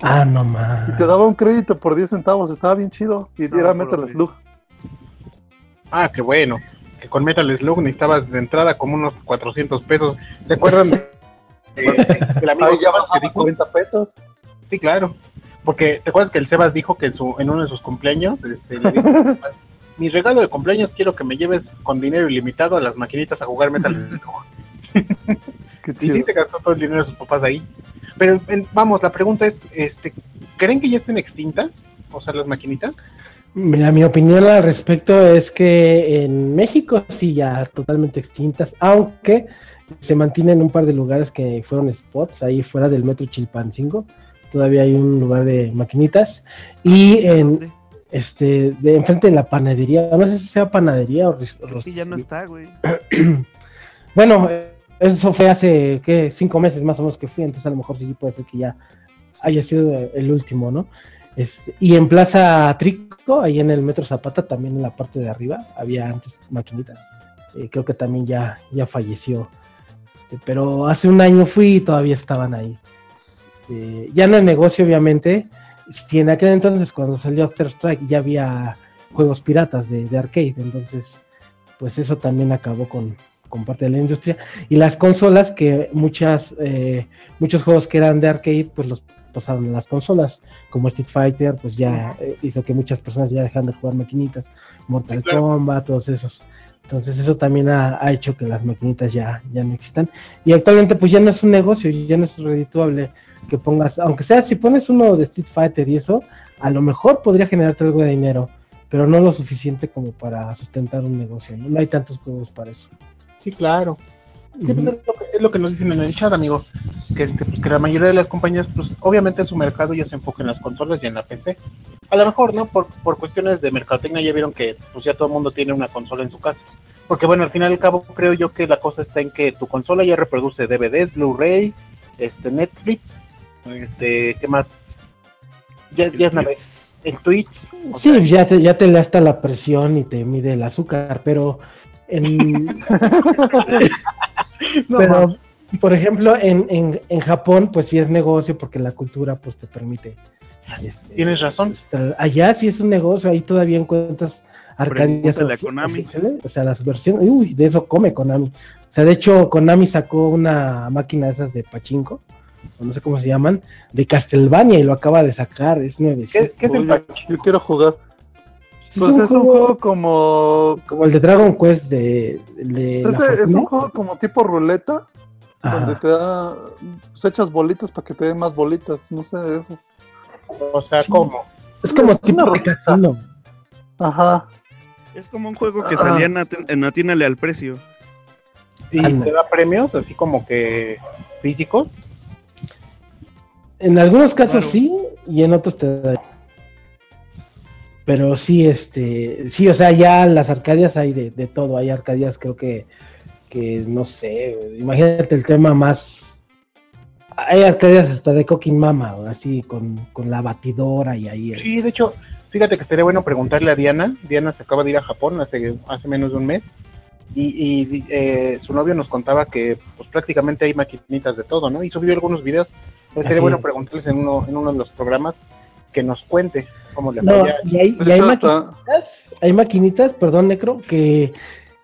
Ah, no más. Y te daba un crédito por 10 centavos, estaba bien chido. Y Estaba era Metal. Slug. Ah, qué bueno. Que con Metal Slug necesitabas de entrada como unos 400 pesos. ¿Se acuerdan de, de- *laughs* del amigo Ahí ya Sebas que bajaba dijo? 40 pesos. Sí, claro. Porque te acuerdas que el Sebas dijo que en, su, en uno de sus cumpleaños, este, le dijo, *laughs* mi regalo de cumpleaños quiero que me lleves con dinero ilimitado a las maquinitas a jugar Metal. *laughs* Qué Y chido. sí se gastó todo el dinero de sus papás ahí. Pero en- vamos, la pregunta es, este, ¿creen que ya estén extintas? O sea, las maquinitas. Mira, mi opinión al respecto es que en México sí ya totalmente extintas, aunque se mantienen un par de lugares que fueron spots ahí fuera del metro Chilpancingo. Todavía hay un lugar de maquinitas y en ¿Dónde? este de enfrente de la panadería, no sé si sea panadería o, Es que ya no está, güey. *clears throat* Bueno, eso fue hace ¿qué? cinco meses más o menos que fui, entonces a lo mejor sí puede ser que ya haya sido el último, ¿no? Este, y en Plaza Trico, ahí en el Metro Zapata, también en la parte de arriba, había antes maquinitas. Eh, creo que también ya, ya falleció. Este, pero hace un año fui y todavía estaban ahí. Eh, ya no el negocio, obviamente. Si en aquel entonces, cuando salió After Strike, ya había juegos piratas de, de arcade. Entonces, pues eso también acabó con, con parte de la industria. Y las consolas, que muchas, eh, muchos juegos que eran de arcade, pues los pasaron a las consolas, como Street Fighter, pues ya eh, hizo que muchas personas ya dejaran de jugar maquinitas, Mortal Sí, claro. Kombat, todos esos. Entonces eso también ha, hecho que las maquinitas ya, ya no existan. Y actualmente pues ya no es un negocio, ya no es redituable que pongas, aunque sea si pones uno de Street Fighter y eso, a lo mejor podría generarte algo de dinero, pero no lo suficiente como para sustentar un negocio. No hay tantos juegos para eso. Sí, claro. Sí, pues es lo, que, es lo que nos dicen en el chat, amigo. Que, este, pues, que la mayoría de las compañías, pues obviamente su mercado ya se enfoca en las consolas y en la PC. A lo mejor, ¿no? Por, por cuestiones de mercadotecnia ya vieron que pues ya todo el mundo tiene una consola en su casa. Porque bueno, al final y al cabo creo yo que la cosa está en que tu consola ya reproduce DVDs, Blu-ray, este, Netflix, este, ¿qué más? Ya, ya es nave- el Twitch. o Sí, sea, ya te, ya te le hasta la presión y te mide el azúcar, pero en, *laughs* *laughs* no, pero por ejemplo en, en, en Japón pues sí es negocio porque la cultura pues te permite este, tienes razón. estar- allá sí es un negocio ahí todavía encuentras arcadias ofi- Konami. o sea las versiones uy de eso come Konami o sea de hecho Konami sacó una máquina de esas de pachinko o no sé cómo se llaman de Castlevania y lo acaba de sacar es nuevecito. ¿Qué, qué es el patch? Yo quiero jugar. Es Pues es un juego juego como. como el de Dragon Quest de, Es, de- es un juego como tipo ruleta, Ajá. donde te da. Pues echas bolitas para que te den más bolitas. No sé, eso. O sea, Sí. ¿cómo? Es como Es tipo de casino. Ajá. Es como un juego que Ah. salía en, At- en Atínale al precio. ¿Y Anda. te da premios así como que físicos? En algunos casos Claro. sí, y en otros te da. Pero sí, este, sí, o sea, ya las arcadias hay de, de todo. Hay arcadias, creo que, que no sé, imagínate el tema más. Hay arcadias hasta de Cooking Mama, así, con, con la batidora y ahí. Sí, de hecho, fíjate que estaría bueno preguntarle a Diana. Diana se acaba de ir a Japón hace, hace menos de un mes. Y, y, eh, su novio nos contaba que pues prácticamente hay maquinitas de todo, ¿no? Y subió algunos videos. Estaría Así bueno es. preguntarles en uno, en uno de los programas que nos cuente cómo le No, falla. y hay, De y hay hecho, maquinitas, hay maquinitas, perdón, Necro, que,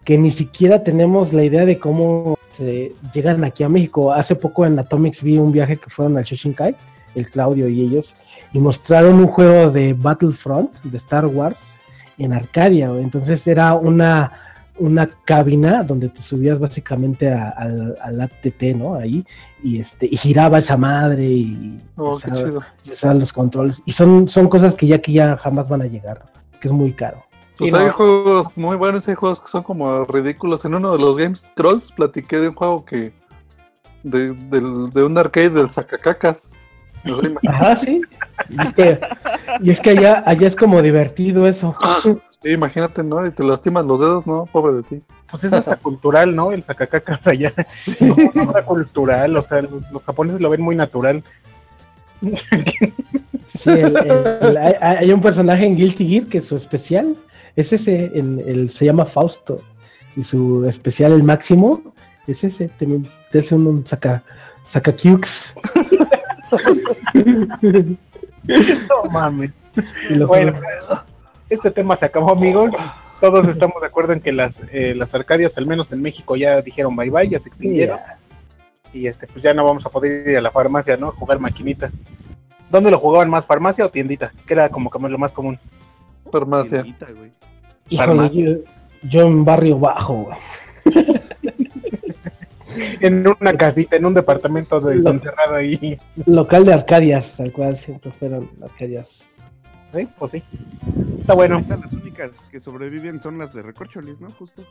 que ni siquiera tenemos la idea de cómo se llegan aquí a México. Hace poco en Atomics vi un viaje que fueron al Shoshinkai, el Claudio y ellos, y mostraron un juego de Battlefront, de Star Wars, en Arcadia. Entonces era una, una cabina donde te subías básicamente a- al, al ATT, ¿no? Ahí, y, este, y giraba esa madre y, Oh, qué chido. y los controles. Y son, son cosas que ya que ya jamás van a llegar, que es muy caro. Pues hay no. juegos muy buenos, hay juegos que son como ridículos. En uno de los Games Scrolls platiqué de un juego que. de, del- de un arcade del sacacacas. Ajá, sí. Y es que, y es que allá, allá es como divertido eso. *laughs* sí, imagínate, ¿no? Y te lastimas los dedos, ¿no? Pobre de ti. Pues es hasta cultural, ¿no? El sacacacas allá. Es una cultural, o sea, los japoneses lo ven muy natural. Sí, el- el- el- hay, hay un personaje en Guilty Gear que su especial es ese, el, el- se llama Fausto. Y su especial, el máximo, es ese. Te, te hace un, un saca, saca cukes. *laughs* No mames. Y lo Bueno, juega. Este tema se acabó, amigos. Todos estamos de acuerdo en que las, eh, las arcadias, al menos en México, ya dijeron bye bye, ya se extinguieron. Y este, pues ya no vamos a poder ir a la farmacia, ¿no? Jugar maquinitas. ¿Dónde lo jugaban más, farmacia o tiendita? Que era como que lo más común. Farmacia. Tiendita, güey. Híjole, farmacia. yo, yo en barrio bajo, güey. *laughs* En una casita, en un departamento de, Lo- encerrado ahí. local de Arcadias, tal cual siempre fueron Arcadias. ¿Sí? Pues sí. Está bueno. Las únicas que sobreviven son las de Recorcholis, ¿no? Justo.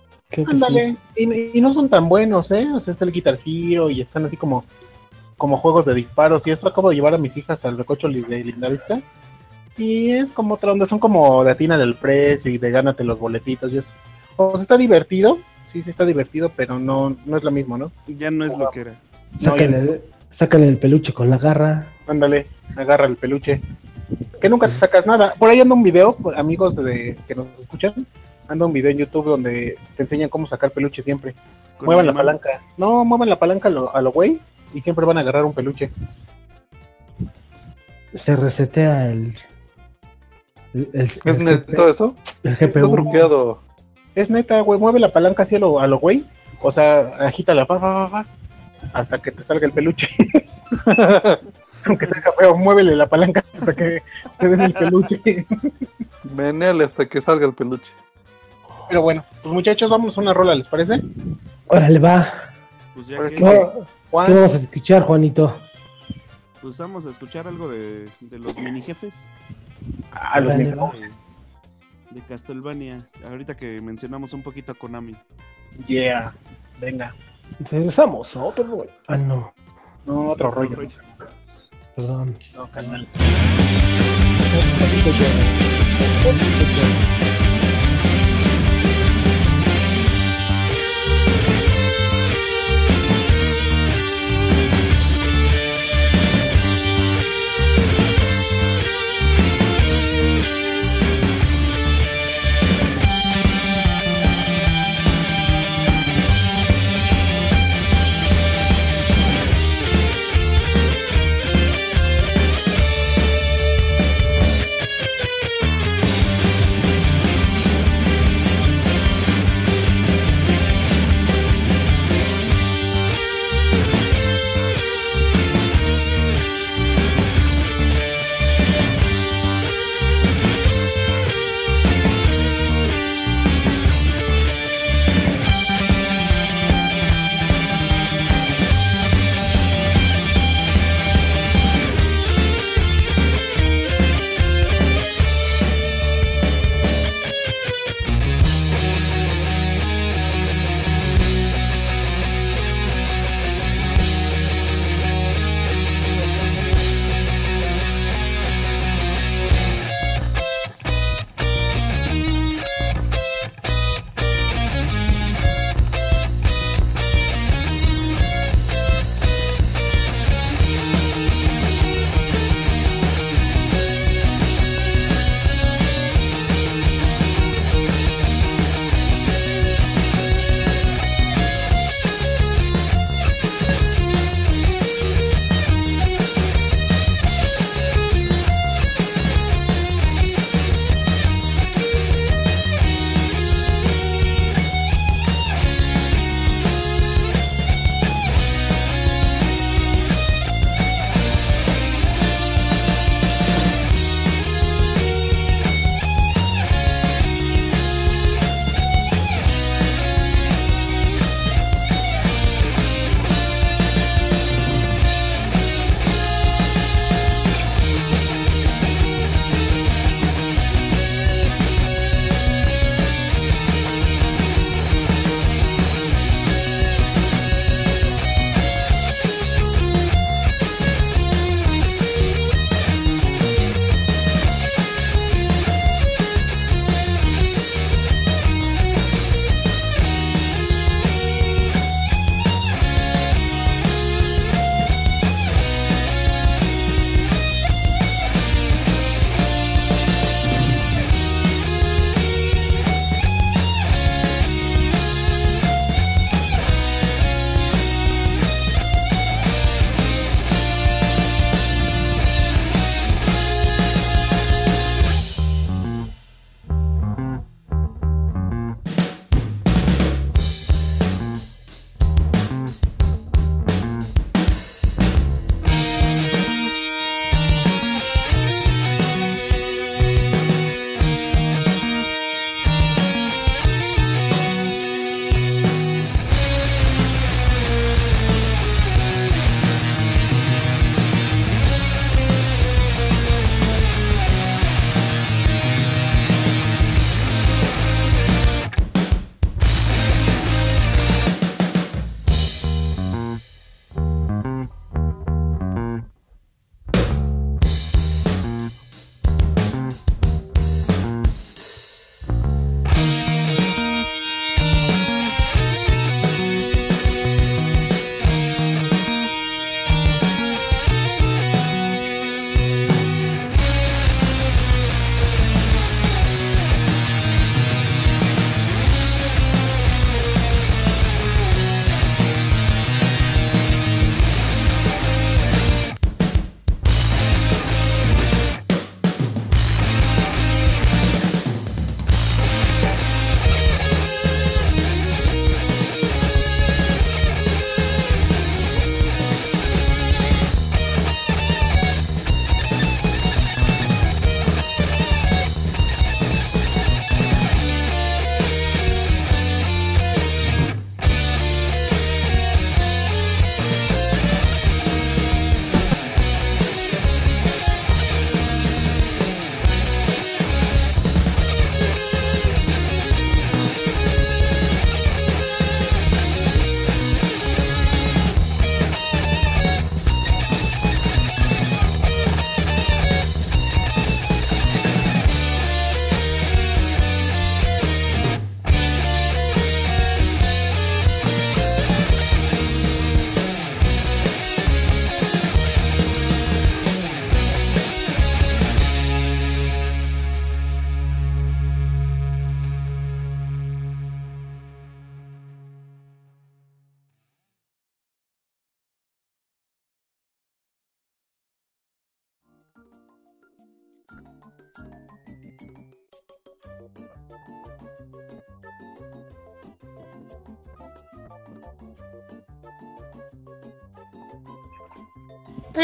Ándale. Y, y no son tan buenos, ¿eh? O sea, está el Guitar Hero y están así como, como juegos de disparos. Y eso acabo de llevar a mis hijas al recocho de Lindavista. Y es como otra onda, son como de atina del precio y de gánate los boletitos y eso. O sea, está divertido, sí, sí está divertido, pero no, no es lo mismo, ¿no? Ya no es lo que era. No, Sácale, sácale el peluche con la garra. Ándale, agarra el peluche. Que nunca te sacas nada. Por ahí anda un video, amigos de, que nos escuchan, anda un video en YouTube donde te enseñan cómo sacar peluche siempre. Muevan la palanca. No, muevan la palanca a lo, a lo güey y siempre van a agarrar un peluche. Se resetea el. el, el- ¿Es el neto eso? El Está GPU. truqueado. Es neta, güey, mueve la palanca así a lo, a lo güey. O sea, agita la fa, fa, fa, fa, hasta que te salga el peluche. *laughs* Aunque salga feo, muévele la palanca hasta que te den el peluche. Meneale hasta que salga el peluche. Pero bueno, pues muchachos, vamos a una rola, ¿les parece? Órale, va. Pues ya Pues que. ¿Qué, vamos a escuchar, Juanito? pues vamos a escuchar algo de, de los mini jefes ah, los de, de Castlevania. Ahorita que mencionamos un poquito a Konami. Yeah, venga. Regresamos a otro rollo. Ah, no, No, otro rollo. Perdón. No, carnal.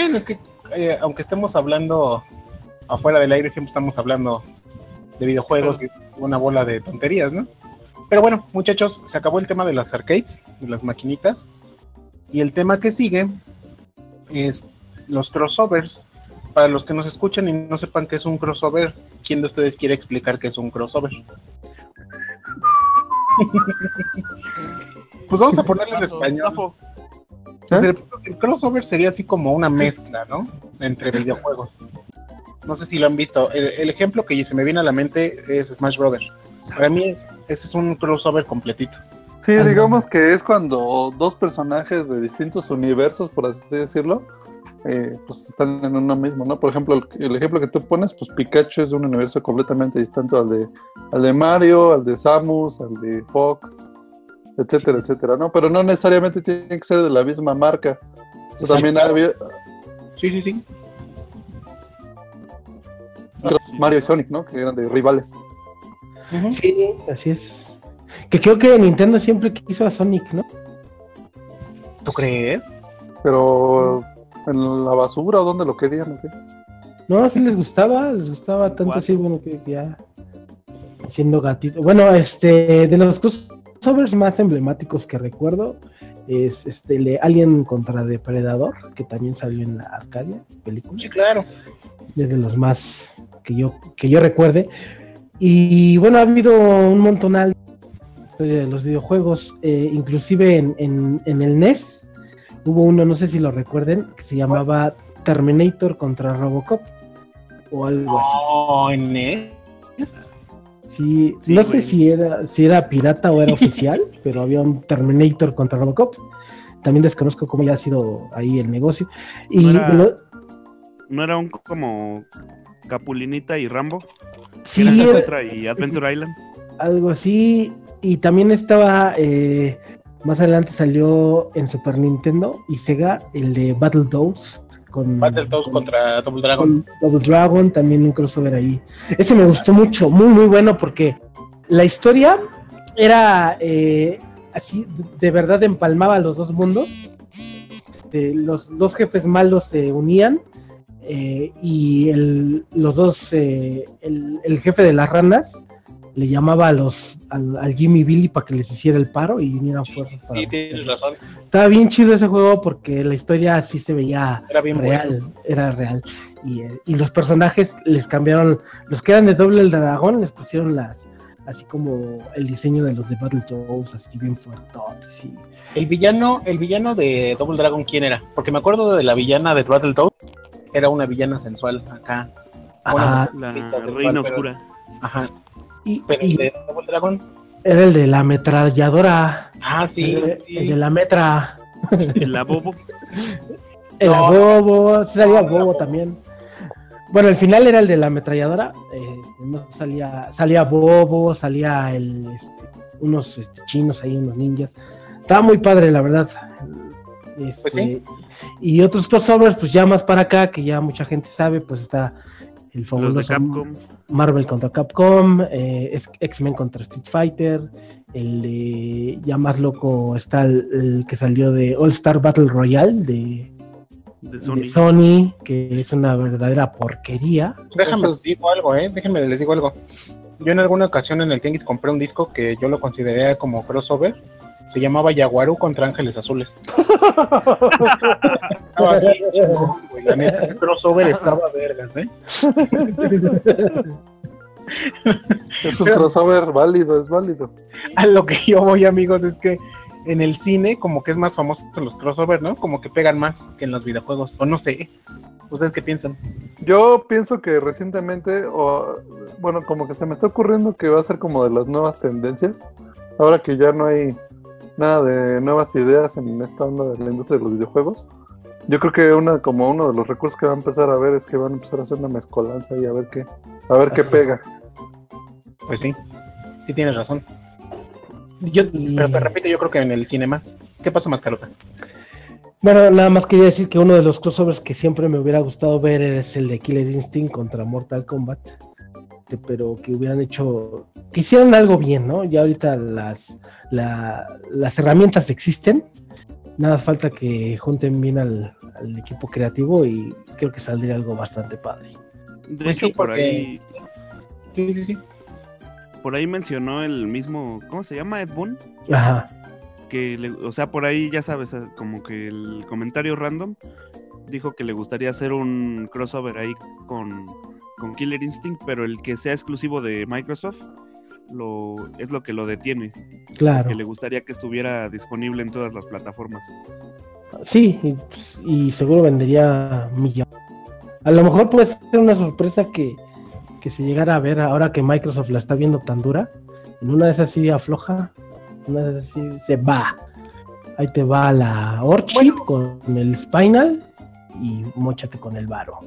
Bueno, es que eh, aunque estemos hablando afuera del aire, siempre estamos hablando de videojuegos y una bola de tonterías, ¿no? Pero bueno, muchachos, se acabó el tema de las arcades, de las maquinitas. Y el tema que sigue es los crossovers. Para los que nos escuchan y no sepan qué es un crossover, ¿quién de ustedes quiere explicar qué es un crossover? *laughs* pues vamos a ponerlo en español. Pues el, el crossover sería así como una mezcla, ¿no? Entre videojuegos. No sé si lo han visto. El, el ejemplo que se me viene a la mente es Smash Brothers. Para mí es, ese es un crossover completito. Sí, Ah, digamos que es cuando dos personajes de distintos universos, por así decirlo, eh, pues están en uno mismo, ¿no? Por ejemplo, el, el ejemplo que tú pones, pues Pikachu es un universo completamente distinto al de, al de Mario, al de Samus, al de Fox, etcétera, etcétera, ¿no? Pero no necesariamente tiene que ser de la misma marca. O sea, también claro. había Sí, sí, sí. Mario y Sonic, ¿no? Que eran de rivales. Sí, así es. Que creo que Nintendo siempre quiso a Sonic, ¿no? ¿Tú crees? Pero en la basura, ¿o dónde lo querían? o qué? No, sí les gustaba, les gustaba tanto así, bueno, que ya siendo gatito. Bueno, este, de los crossovers más emblemáticos que recuerdo es este el de Alien contra Depredador, que también salió en la Arcadia, película. Sí, claro. es de los más que yo que yo recuerde y bueno ha habido un montonal de los videojuegos eh, inclusive en, en, en el NES hubo uno no sé si lo recuerden que se llamaba Terminator contra Robocop o algo así Oh, en NES. Sí, Sí, no sé si era si era pirata o era *laughs* oficial pero había un Terminator contra Robocop también desconozco cómo ya ha sido ahí el negocio y No era- lo- ¿No era un como Capulinita y Rambo? sí, Era y Adventure Island. algo así. Y también estaba, eh, más adelante salió en Super Nintendo y Sega el de Battletoads con, Battletoads con, contra Double Dragon. con Double Dragon, también un crossover ahí. Ese me gustó mucho, muy muy bueno porque la historia era eh, así, de verdad empalmaba los dos mundos. Eh, los dos jefes malos se unían eh, y el, los dos, eh, el, el jefe de las ranas le llamaba a los al, al Jimmy Billy para que les hiciera el paro y vinieran fuerzas para Sí, tienes razón. estaba bien chido ese juego porque la historia sí se veía Era bien real, bueno. era real. Y, eh, y los personajes les cambiaron, los que eran de doble el dragón les pusieron las, así como el diseño de los de Battletoads, así bien fuertotes. Y, El villano, el villano de Double Dragon, ¿quién era? Porque me acuerdo de la villana de Battletoads. Era una villana sensual acá. Bueno, Ajá, La sensual, Reina pero- Oscura. Ajá. Y, Pero y el de Double Dragon. era el de la ametralladora, Ah, sí. el, sí. el de la metra, La Bobo. *laughs* el No, bobo, sí salía no, bobo Bobo. también. Bueno, el final era el de la ametralladora, eh, no salía, salía bobo, salía el, este, unos este, chinos ahí, unos ninjas. Estaba muy padre, la verdad. Este, Pues sí. Y otros crossovers, pues ya más para acá, que ya mucha gente sabe, pues está el Los famoso de Capcom. Marvel contra Capcom, eh, es- X-Men contra Street Fighter, el de ya más loco está el, el que salió de All Star Battle Royale de, De de Sony. Que es una verdadera porquería. Déjame les digo algo, ¿eh? Déjenme les digo algo. Yo en alguna ocasión en el Tianguis compré un disco que yo lo consideré como crossover. Se llamaba Yaguarú contra Ángeles Azules. *laughs* Estaba bien chingón, güey. La neta, ese crossover estaba vergas, ¿eh? Es un Pero- crossover válido, es válido. *laughs* A lo que yo voy, amigos, es que en el cine como que es más famoso los crossover, ¿no? Como que pegan más que en los videojuegos. O no sé. ¿Ustedes qué piensan? Yo pienso que recientemente, o bueno, como que se me está ocurriendo que va a ser como de las nuevas tendencias. Ahora que ya no hay nada de nuevas ideas en esta onda de la industria de los videojuegos. Yo creo que una como uno de los recursos que va a empezar a ver es que van a empezar a hacer una mezcolanza y a ver qué, a ver qué pega. Pues sí, sí tienes razón. Yo, pero te repito, yo creo que en el cine más. ¿Qué pasa, Mascarota? Bueno, nada más quería decir que uno de los crossovers que siempre me hubiera gustado ver es el de Killer Instinct contra Mortal Kombat. Este, Pero que hubieran hecho, que hicieran algo bien, ¿no? Ya ahorita las, la- las herramientas existen Nada falta que junten bien al, al equipo creativo y creo que saldría algo bastante padre. De Pues hecho, sí, por porque- ahí, Sí, sí, sí. por ahí mencionó el mismo, ¿cómo se llama? Ed Boon, Ajá. que, le- o sea, por ahí ya sabes, eh, como que el comentario random dijo que le gustaría hacer un crossover ahí con, con Killer Instinct, pero el que sea exclusivo de Microsoft lo, es lo que lo detiene, Claro. que le gustaría que estuviera disponible en todas las plataformas. Sí, y, y seguro vendería millón. A lo mejor puede ser una sorpresa que, que se llegara a ver ahora que Microsoft la está viendo tan dura. En una de esas sí afloja, en una de esas sí se va. Ahí te va la Orchid con el Spinal y mochate con el Varo.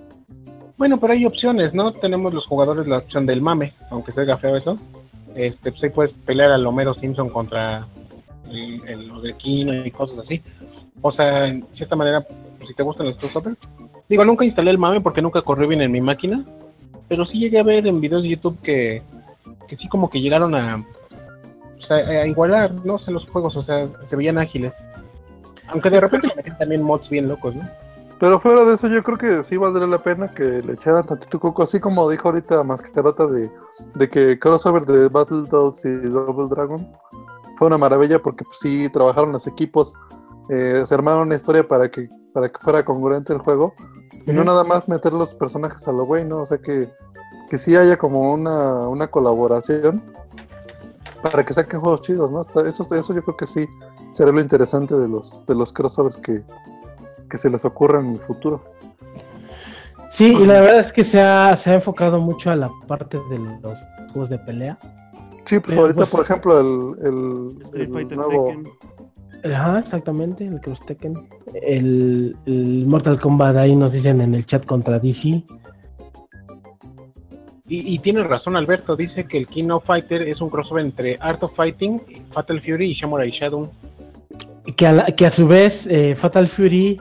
Bueno, pero hay opciones, ¿no? Tenemos los jugadores la opción del mame, aunque se oiga feo eso. Este, pues ahí puedes pelear al Homero Simpson contra el- el- los de Kino y cosas así. O sea, en cierta manera, pues, si te gustan los crossover. Digo, nunca instalé el mame porque nunca corrió bien en mi máquina. Pero sí llegué a ver en videos de YouTube que, que sí como que llegaron a, o sea, a igualar, ¿no? O sea, los juegos, o sea, se veían ágiles. Aunque de repente le meten también mods bien locos, ¿no? Pero fuera de eso, yo creo que sí valdría la pena que le echaran tantito coco, así como dijo ahorita Mascarota de, de que crossover de Battletoads y Double Dragon fue una maravilla porque pues, sí trabajaron los equipos, eh, se armaron una historia para que, para que fuera congruente el juego y no nada más meter los personajes a lo güey, ¿no? O sea que, que sí haya como una, una colaboración para que saquen juegos chidos, ¿no? Eso, eso yo creo que sí será lo interesante de los, de los crossovers que, que se les ocurra en el futuro. Sí, y la verdad es que se ha, se ha enfocado mucho a la parte de los juegos de pelea. Sí, pues Pero, ahorita, pues, por ejemplo, el, el, Street el Fighter nuevo... Tekken. Ajá, exactamente, el Cross Tekken. El, el Mortal Kombat ahí nos dicen en el chat contra DC. Y, y tiene razón Alberto, dice que el King of Fighter es un crossover entre Art of Fighting, Fatal Fury y Samurai Shadow. Que a, la- que a su vez eh, Fatal Fury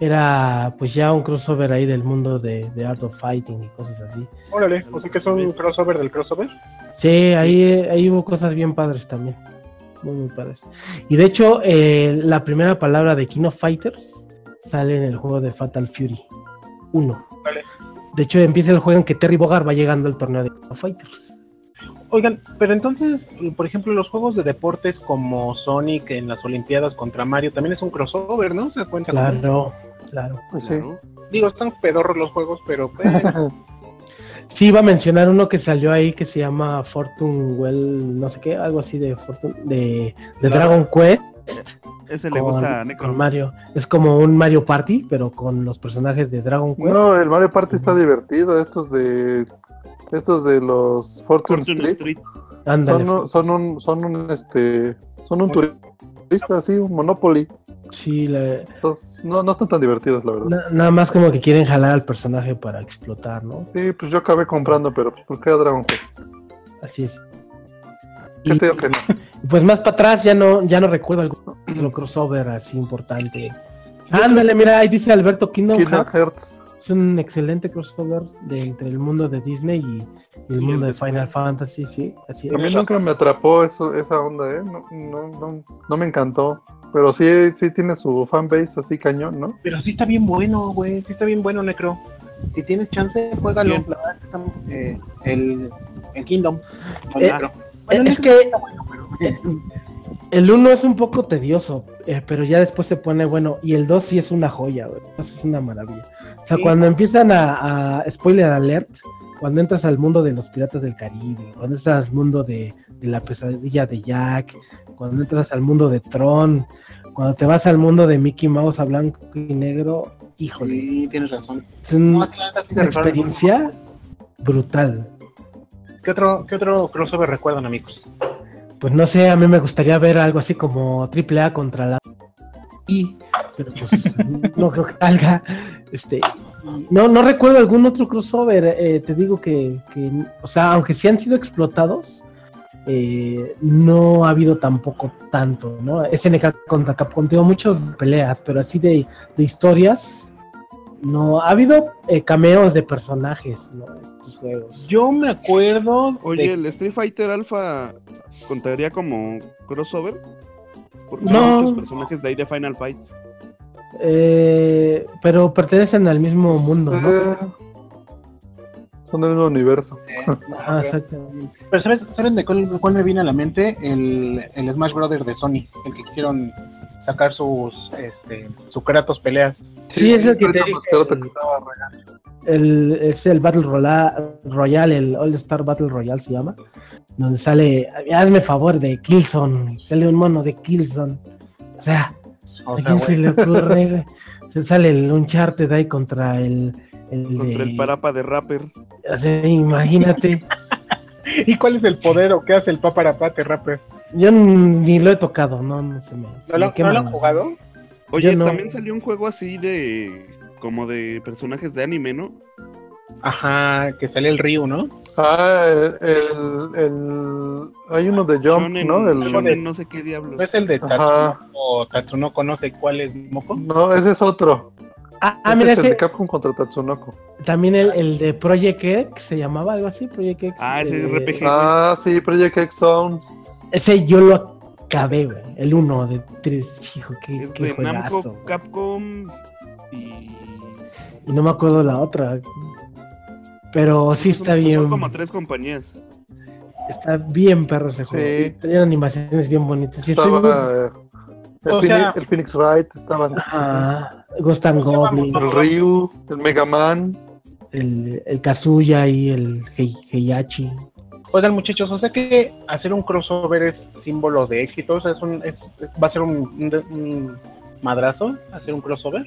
era pues ya un crossover ahí del mundo de, de Art of Fighting y cosas así. Órale, o sea que es un crossover del crossover. Sí, ahí, ahí hubo cosas bien padres también. Muy, muy padres. Y de hecho, eh, la primera palabra de King of Fighters sale en el juego de Fatal Fury 1. Vale. De hecho, empieza el juego en que Terry Bogard va llegando al torneo de King of Fighters. Oigan, pero entonces, por ejemplo, los juegos de deportes como Sonic en las Olimpiadas contra Mario también es un crossover, ¿no? Se cuenta Claro, claro. Pues sí. Digo, están pedorros los juegos, pero bueno, *laughs* Sí, iba a mencionar uno que salió ahí que se llama Fortune Well, no sé qué, algo así de Fortune, de, de Claro. Dragon Quest. Ese le con- gusta a con Mario. Es como un Mario Party, pero con los personajes de Dragon Quest. No, el Mario Party está divertido. Estos de estos de los Fortune, Fortune Street, son, un- son un son un este son un turista así, un Monopoly. Sí, la- Entonces, no, no están tan divertidos, la verdad. na- nada más como que quieren jalar al personaje para explotar, ¿no? Sí, pues yo acabé comprando, pero pues, ¿por qué a Dragon Quest? Así es. ¿Qué Y, te digo que no? *laughs* pues más para atrás ya no, ya no recuerdo algún crossover así importante. Ándale, mira, ahí dice Alberto Kingdom Kingdom Hearts. Es un excelente crossover de entre el mundo de Disney y, y el Sí, mundo el de Final. Fantasy, sí, así A mí nunca me atrapó eso, esa onda, ¿eh? No, no, no, no me encantó. Pero sí, sí tiene su fanbase así cañón, ¿no? pero sí está bien bueno, güey, sí está bien bueno, Necro. Si tienes chance, juégalo. Bien. La verdad es que está eh, el, el Kingdom. Eh, Necro. Eh, Bueno, es que está bueno, pero- *laughs* el 1 es un poco tedioso, eh, pero ya después se pone bueno. Y el 2 sí es una joya, güey. El 2 es una maravilla. O sea, Sí. cuando empiezan a, a- Spoiler alert, cuando entras al mundo de los piratas del Caribe, cuando entras al mundo de, de la pesadilla de Jack, cuando entras al mundo de Tron, cuando te vas al mundo de Mickey Mouse a blanco y negro, híjole. Sí, tienes razón. Es un- No, sí, una experiencia brutal. ¿Qué otro, ¿Qué otro crossover recuerdan, amigos? Pues no sé, a mí me gustaría ver algo así como AAA contra la y pero pues *laughs* no creo que salga. Este, no, no recuerdo algún otro crossover. eh, te digo que, que, o sea, aunque sí han sido explotados, eh, no ha habido tampoco tanto, ¿no? SNK contra Capcom, tengo muchas peleas, pero así de, de historias, no. Ha habido eh, cameos de personajes, ¿no? Estos juegos. Yo me acuerdo. Oye, de- el Street Fighter Alpha contaría como crossover. Porque No. hay muchos personajes de ahí de Final Fight. Eh, pero pertenecen al mismo mundo, ¿no? Son del mismo universo. *laughs* Ah, exactamente. Pero ¿sabes, ¿saben de cuál, cuál me viene a la mente? El, el Smash Brother de Sony, el que quisieron sacar sus este, su Kratos peleas. Sí, es el que te dije. El, es el Battle Royale, el All Star Battle Royale se llama. Donde sale, hazme favor, de Killzone. Sale un mono de Killzone. O sea, O ¿a sea, quién se le ocurre? *laughs* Se sale el Uncharted ahí contra el. el Contra de- el parapa de rapper. o sea, imagínate. *laughs* ¿Y cuál es el poder o qué hace el Paparapate Rapper? Yo ni lo he tocado, no, no se me. ¿No lo, ¿no lo han jugado? Oye, no. también salió un juego así de. como de personajes de anime, ¿no? Ajá, que sale el Ryu, ¿no? Ah, el, el, el- Hay uno de Jump, Shonen, ¿no? El- Shonen no sé qué diablos. ¿No es el de Ajá. Tatsunoko o Tatsunoko no sé cuál es Moko? No, ese es otro. Ah, ah, ese mira, es el de Capcom contra Tatsunoko. también el, el de Project X se llamaba algo así, Project X. Ah, ese eh, RPG. Ah, sí, Project X Zone. Ese yo lo acabé, güey. El uno de tres. Hijo, qué, es qué de Namco. Capcom y. Y no me acuerdo la otra. Pero sí son- está bien. Son como tres compañías. Está bien perro ese juego. Sí. Tenían animaciones bien bonitas. Sí, muy- Estaba eh, el, O Phoenix, sea- el Phoenix Wright, estaban Ajá. Ghost. Goblin, el Ryu, el Mega Man. el, el Kazuya y el Hei- Heihachi. Oigan, muchachos, o sea que hacer un crossover es símbolo de éxito, o sea, es un, es, es- va a ser un, un- un madrazo hacer un crossover.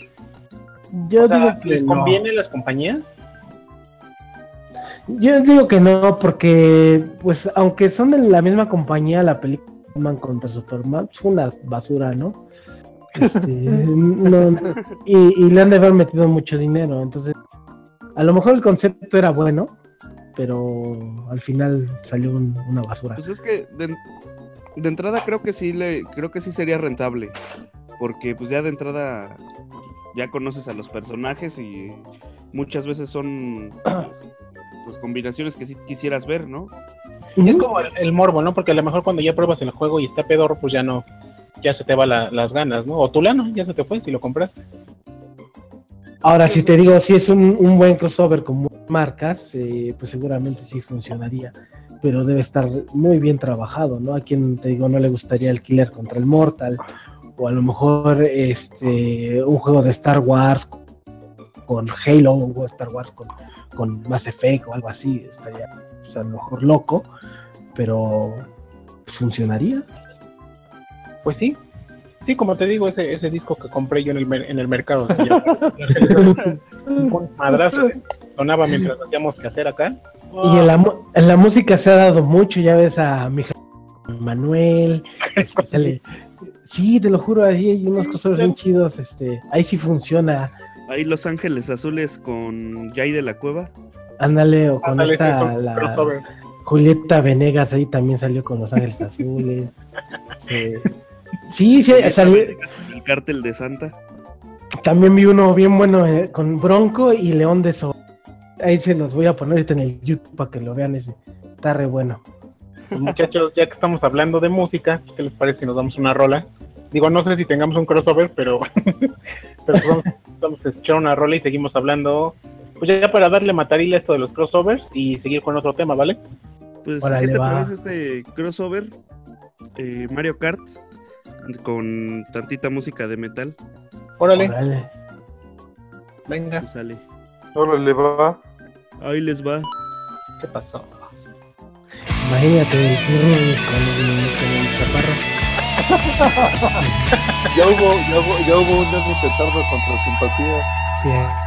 Yo o sea, digo que ¿les no. conviene a las compañías? Yo digo que no, porque, pues, aunque son de la misma compañía, la película Batman contra Superman fue una basura, ¿no? Este, *laughs* no- y, y le han de haber metido mucho dinero, entonces, a lo mejor el concepto era bueno, pero al final salió un- una basura. Pues es que de, de entrada creo que sí le, creo que sí sería rentable. Porque pues ya de entrada ya conoces a los personajes y muchas veces son *clears throat* pues, combinaciones que sí quisieras ver, ¿no? Y es como el, el morbo, ¿no? Porque a lo mejor cuando ya pruebas el juego y está pedorro, pues ya no, ya se te va la- las ganas, ¿no? O tu lana, ya se te fue si lo compraste. Ahora, si te digo, si es un, un buen crossover con marcas, eh, pues seguramente sí funcionaría. Pero debe estar muy bien trabajado, ¿no? A quien te digo no le gustaría el Killer contra el Mortal, o a lo mejor este un juego de Star Wars con Halo, o de Star Wars con, con Mass Effect o algo así, estaría pues, a lo mejor loco, pero funcionaría. Pues sí. Sí, como te digo, ese, ese disco que compré yo en el, en el mercado. ya- *laughs* un madrazo. Sonaba mientras hacíamos que hacer acá. Y en la, en la música se ha dado mucho, ya ves a mi Manuel, *laughs* sale- Sí, te lo juro, ahí hay unos cosas bien chidos, este, ahí sí funciona. Ahí Los Ángeles Azules con Jay de la Cueva. Ándale, o con Ándale, esta, la. Julieta Venegas ahí también salió con Los Ángeles Azules. *laughs* Eh, sí, sí, salió- El cártel de Santa. también vi uno bien bueno eh, con Bronco y León de Sol. Ahí se los voy a poner ahorita en el YouTube para que lo vean ese. Está re bueno. Pues, muchachos, ya que estamos hablando de música, ¿qué les parece si nos damos una rola? Digo, no sé si tengamos un crossover, pero, *laughs* pero pues vamos, vamos a escuchar una rola y seguimos hablando. Pues ya para darle matarile a esto de los crossovers y seguir con otro tema, ¿vale? Pues, Órale, ¿qué te va. parece este crossover? Eh, Mario Kart con tantita música de metal. Órale, Órale. venga, Pues sale. Órale, va. Ahí les va. ¿qué pasó? Imagínate el turno con el, con el chaparro. Ya hubo, ya hubo, ya hubo un Dani Petardo contra Simpatía. Bien.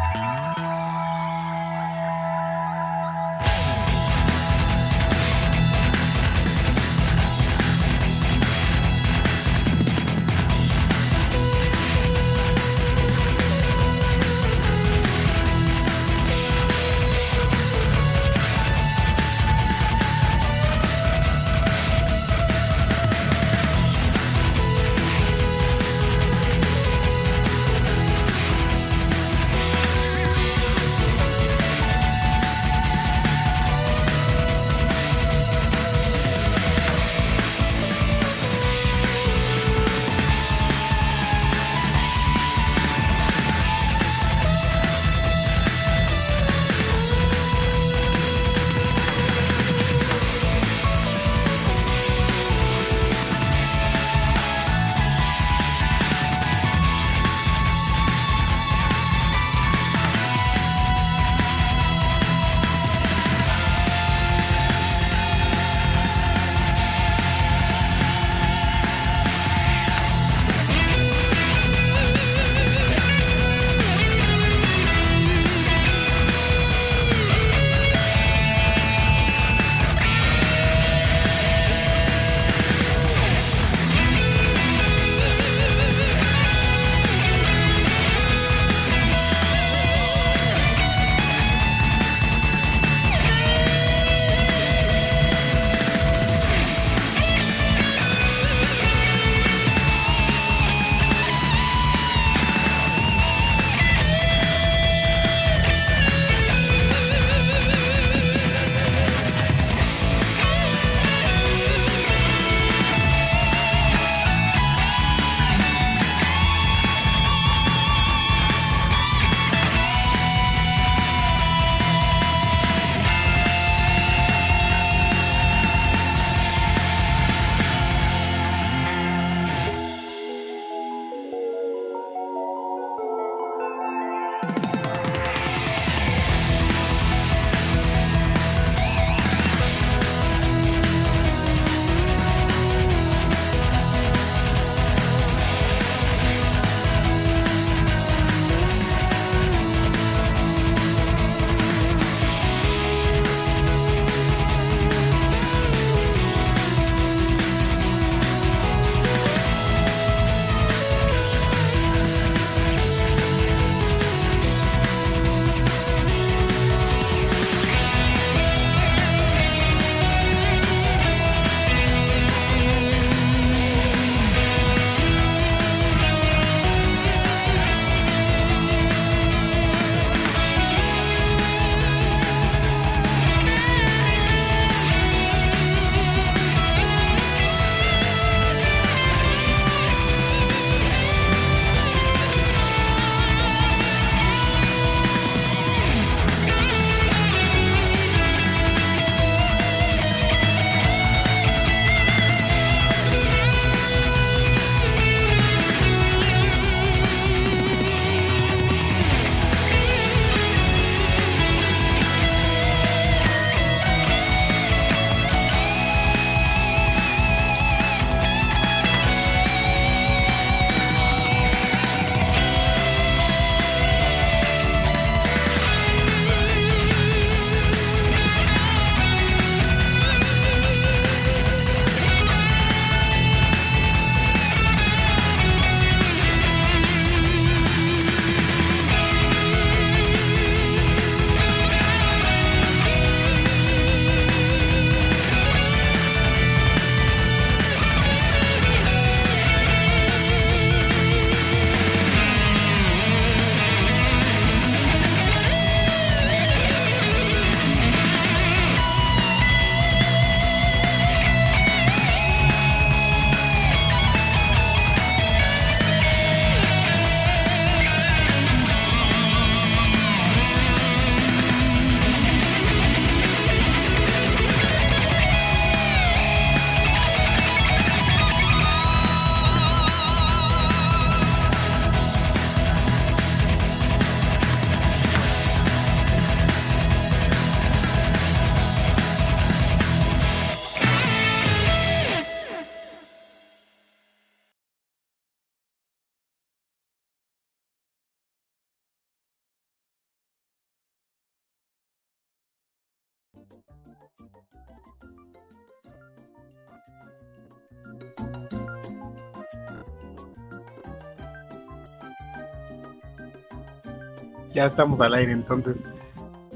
Ya estamos al aire, entonces.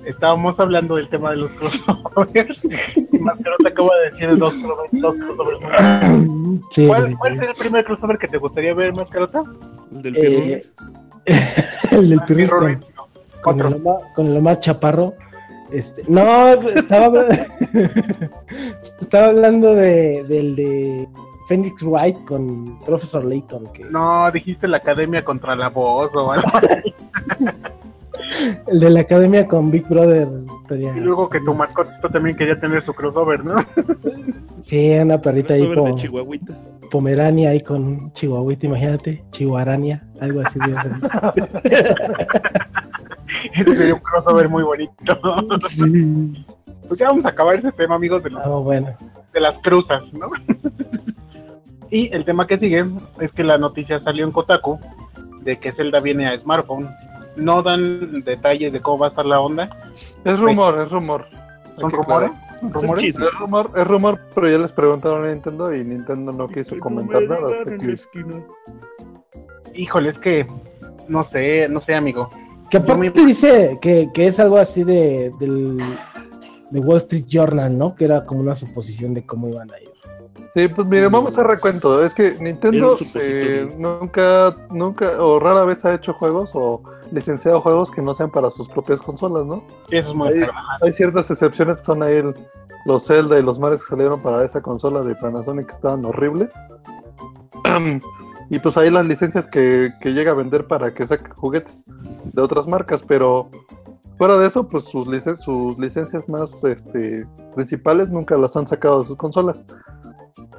Estábamos hablando del tema de los crossovers. y Mascarota acaba de decir dos, dos crossovers. Sí, ¿Cuál, ¿Cuál sería el primer crossover que te gustaría ver, Mascarota? El del Eh, *laughs* el del Pirris con, con el. Omar, con el Omar Chaparro. Este, no, estaba, habla- *laughs* estaba hablando de, del de Phoenix Wright con Professor Layton. Que, No, dijiste la academia contra la voz o algo así. *laughs* El de la academia con Big Brother. estaría- Y luego que tu mascota también quería tener su crossover, ¿no? Sí, una perrita ahí Crossover con Chihuahuitas. Pomerania ahí con Chihuahuita, imagínate. Chihuarania, algo así. de *laughs* Ese sería un crossover muy bonito. Sí. Pues ya vamos a acabar ese tema, amigos, de, los, Ah, bueno. de las cruzas, ¿no? y el tema que sigue es que la noticia salió en Kotaku de que Zelda viene a smartphone. No dan detalles de cómo va a estar la onda. Es rumor, es rumor. ¿Son rumores? aclarar. ¿Son Eso es rumor, es rumor, pero ya les preguntaron a Nintendo y Nintendo no quiso comentar me nada. hasta que-. Híjole, es que no sé, no sé, amigo. Que aparte dice que, que es algo así de, del, de Wall Street Journal, ¿no? Que era como una suposición de cómo iban a ir. Sí, pues miren, vamos a recuento. Es que Nintendo eh, nunca, nunca o rara vez ha hecho juegos o licenciado juegos que no sean para sus propias consolas, ¿no? Eso es muy claro. Hay ciertas excepciones que son ahí el- los Zelda y los Mario que salieron para esa consola de Panasonic que estaban horribles. *clears throat* y pues ahí las licencias que, que llega a vender para que saque juguetes de otras marcas, pero fuera de eso, pues sus, licen- sus licencias más este, principales nunca las han sacado de sus consolas.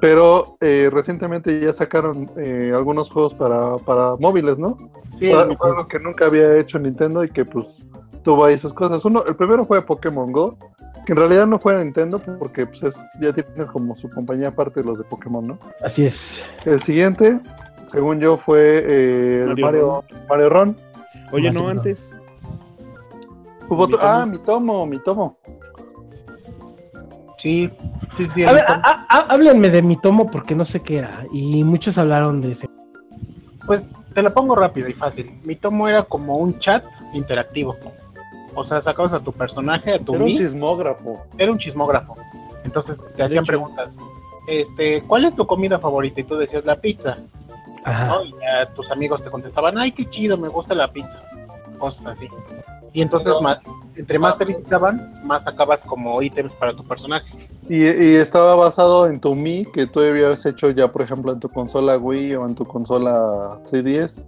Pero eh, recientemente ya sacaron eh, algunos juegos para, para móviles, ¿no? Sí, fue algo que nunca había hecho Nintendo y que pues tuvo ahí sus cosas. Uno, el primero fue Pokémon Go, que en realidad no fue Nintendo porque pues es- ya tienes como su compañía aparte de los de Pokémon, ¿no? Así es. El siguiente, según yo, fue eh, el Mario Mario, Mario Ron. Oye, no, antes. Hubo Mi ah, mi tomo, mi tomo. Sí, sí, sí. A ver, a- a- háblenme de mi tomo porque no sé qué era. Y muchos hablaron de ese. Pues te la pongo rápido y fácil. Mi tomo era como un chat interactivo. O sea, sacabas a tu personaje, a tu Era un chismógrafo. era un chismógrafo. Entonces te hacían hecho. preguntas. Este, ¿cuál es tu comida favorita? Y tú decías la pizza, Ajá. ¿no? Y ya tus amigos te contestaban, ay, qué chido, me gusta la pizza. Cosas así. Y entonces, entre más te visitaban, más sacabas como ítems para tu personaje. Y, y estaba basado en tu Mi, que tú habías hecho ya, por ejemplo, en tu consola Wii o en tu consola 3DS.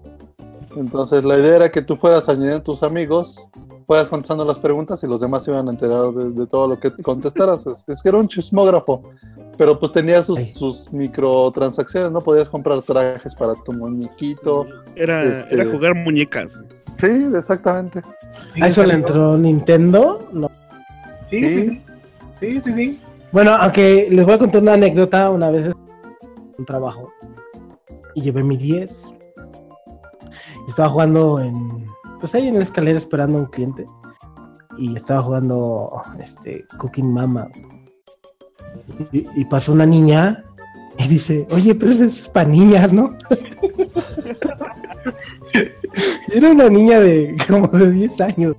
Entonces, la idea era que tú fueras añadiendo a tus amigos, fueras contestando las preguntas y los demás se iban a enterar de, de todo lo que contestaras. Es, es que era un chismógrafo, pero pues tenía sus, Sí. sus microtransacciones, ¿no? Podías comprar trajes para tu muñequito. Era, Este- era jugar muñecas. güey. Sí, exactamente. ¿A eso le entró Nintendo? No. Sí, sí, Sí. sí. Sí, sí, sí. Bueno, aunque les voy a contar una anécdota. Una vez un trabajo y llevé mi 10. Y estaba jugando en. Pues ahí en la escalera esperando a un cliente. Y estaba jugando este Cooking Mama. Y, y pasó una niña y dice, oye, pero eso es para niñas, ¿no? *laughs* Era una niña de como de 10 años.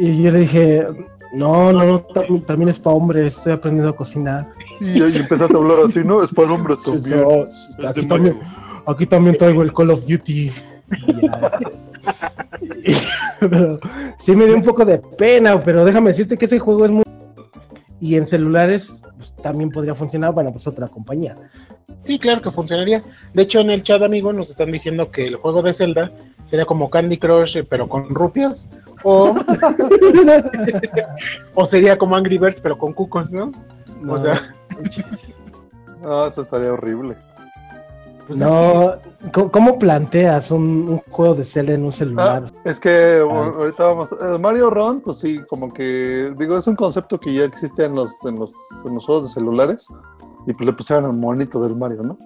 Y yo le dije, no, no, no, tam- también es para hombres, estoy aprendiendo a cocinar. Y, y empezaste a hablar así, ¿no? Es para hombres también. No, Es aquí, también, aquí también traigo el Call of Duty. *laughs* *laughs* Pero sí me dio un poco de pena, pero déjame decirte que ese juego es muy... Y en celulares pues, también podría funcionar, bueno, pues otra compañía. Sí, claro que funcionaría. De hecho, en el chat, amigo, nos están diciendo que el juego de Zelda sería como Candy Crush, eh, pero con rupias. O, *laughs* *laughs* o sería como Angry Birds, pero con cucos, ¿no? O sea, No, *laughs* eso estaría horrible. Pues es no, ¿cómo, planteas un, un juego de Zelda en un celular? Es que bueno, ahorita vamos. eh, Mario Run, pues sí, como que. Digo, es un concepto que ya existe en los, en los, en los juegos de celulares. Y pues le pusieron el monito del Mario, ¿no?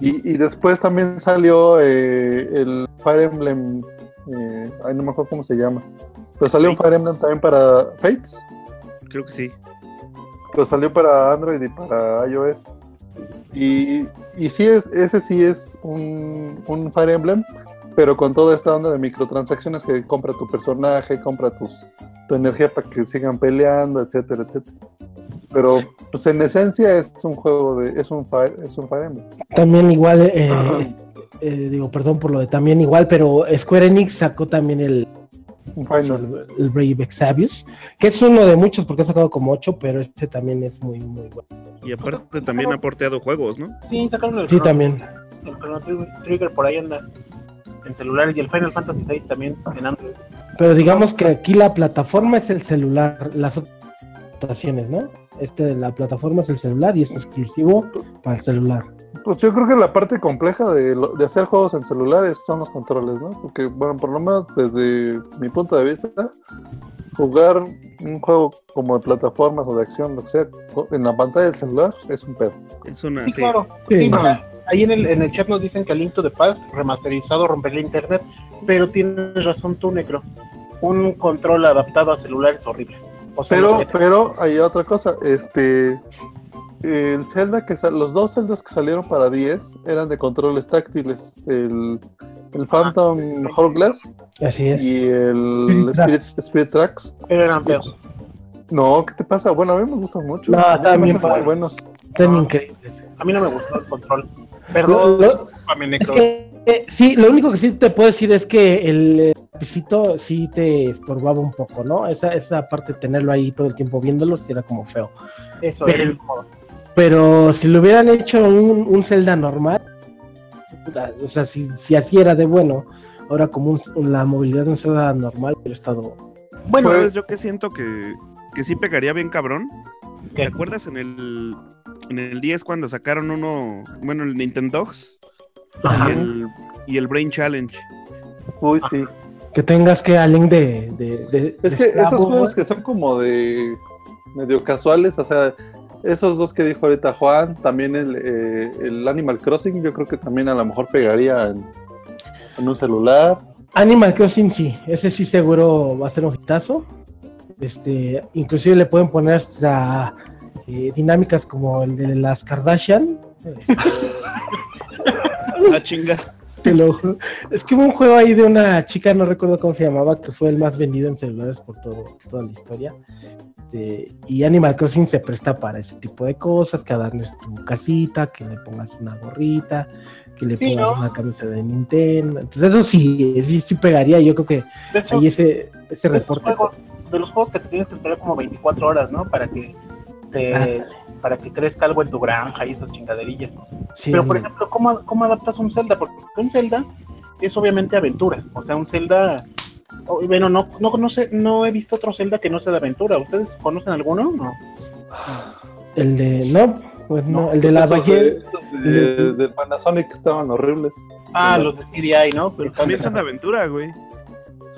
Y, y después también salió eh, el Fire Emblem. eh, ay, no me acuerdo cómo se llama. Pero salió un Fire. Emblem también para Fates. Creo que sí. Pero salió para Android y para iOS. Y, y sí es, ese sí es un, un Fire Emblem, pero con toda esta onda de microtransacciones que compra tu personaje, compra tus, tu energía para que sigan peleando, etcétera, etcétera. Pero pues en esencia es un juego de, es un Fire, es un Fire Emblem. También igual, eh, eh, digo, perdón por lo de también igual, pero Square Enix sacó también el, Final. el, el Brave Exavius, que es uno de muchos porque ha sacado como ocho, pero este también es muy, muy bueno. Y aparte también ha porteado juegos, ¿no? Sí, sacaron el Sí, Chrono- también. El Chrono Trigger- Trigger por ahí anda en celulares y el Final Fantasy VI también en Android. Pero digamos que aquí la plataforma es el celular, las otras ¿no? Este, la plataforma es el celular y es exclusivo para el celular. Pues yo creo que la parte compleja de, lo- de hacer juegos en celulares son los controles, ¿no? Porque, bueno, por lo menos desde mi punto de vista, jugar un juego como de plataformas o de acción, lo que sea, en la pantalla del celular es un pedo. Es una. Sí, sí. claro. Sí. Sí, no, ahí en el, en el chat nos dicen que el Link to the Past remasterizado rompería internet, pero tienes razón tú, Necro. Un control adaptado a celular es horrible. O sea, Pero, pero hay otra cosa, este el Zelda que sal- los dos Zeldas que salieron para 10 eran de controles táctiles, el, el Phantom Hourglass Así es. y el Spirit Spirit, Tracks. Pero eran feos. No, ¿qué te pasa? Bueno, a mí me gustan mucho. No, están bien buenos. Están No. increíbles. A mí no me gustó el control. Perdón, lo- discúlpame, es Necro. que, eh, sí, lo único que sí te puedo decir es que el eh, lapicito sí te estorbaba un poco, ¿no? Esa, esa parte de tenerlo ahí todo el tiempo viéndolo sí era como feo. Eso, pero- era. Pero si lo hubieran hecho un, un Zelda normal, o sea, si, si así era de bueno, ahora como un- la movilidad de un Zelda normal hubiera estado... Bueno, Pues- ¿sabes yo que siento que, que sí pegaría bien cabrón? ¿Te acuerdas en el, en el 10 cuando sacaron uno, bueno, el Nintendogs Ajá. y el, y el Brain Challenge? Uy, sí. Que tengas que alguien de... de, de- Es de que esos juegos que son como de medio casuales, o sea, esos dos que dijo ahorita Juan, también el, eh, el Animal Crossing, yo creo que también a lo mejor pegaría en, en un celular. Animal Crossing sí, ese sí seguro va a ser un hitazo. Este, inclusive le pueden poner hasta eh, dinámicas como el de las Kardashian. *laughs* Ah, chinga. Te lo es que hubo un juego ahí de una chica, no recuerdo cómo se llamaba, que fue el más vendido en celulares por todo, toda la historia. Este, y Animal Crossing se presta para ese tipo de cosas, que darles tu casita, que le pongas una gorrita, que le Sí, pongas ¿no? una camisa de Nintendo. Entonces eso sí, sí, sí pegaría. Yo creo que De esos, ahí ese, ese reporte. juegos, de los juegos que te tienes que esperar como 24 horas, ¿no? Para que te- Ah. Para que crezca algo en tu granja y esas chingaderillas. sí, Pero, por ejemplo, ¿cómo, ¿cómo adaptas un Zelda? Porque un Zelda es obviamente aventura. O sea, un Zelda. Bueno, no, no, no, sé, no he visto otro Zelda que no sea de aventura. ¿Ustedes conocen alguno? No. *sighs* el de. No, pues no, No, el de la Esos Valle. de, de- de Panasonic estaban horribles. Ah, los de CDI, ¿no? Pero También son de aventura, güey.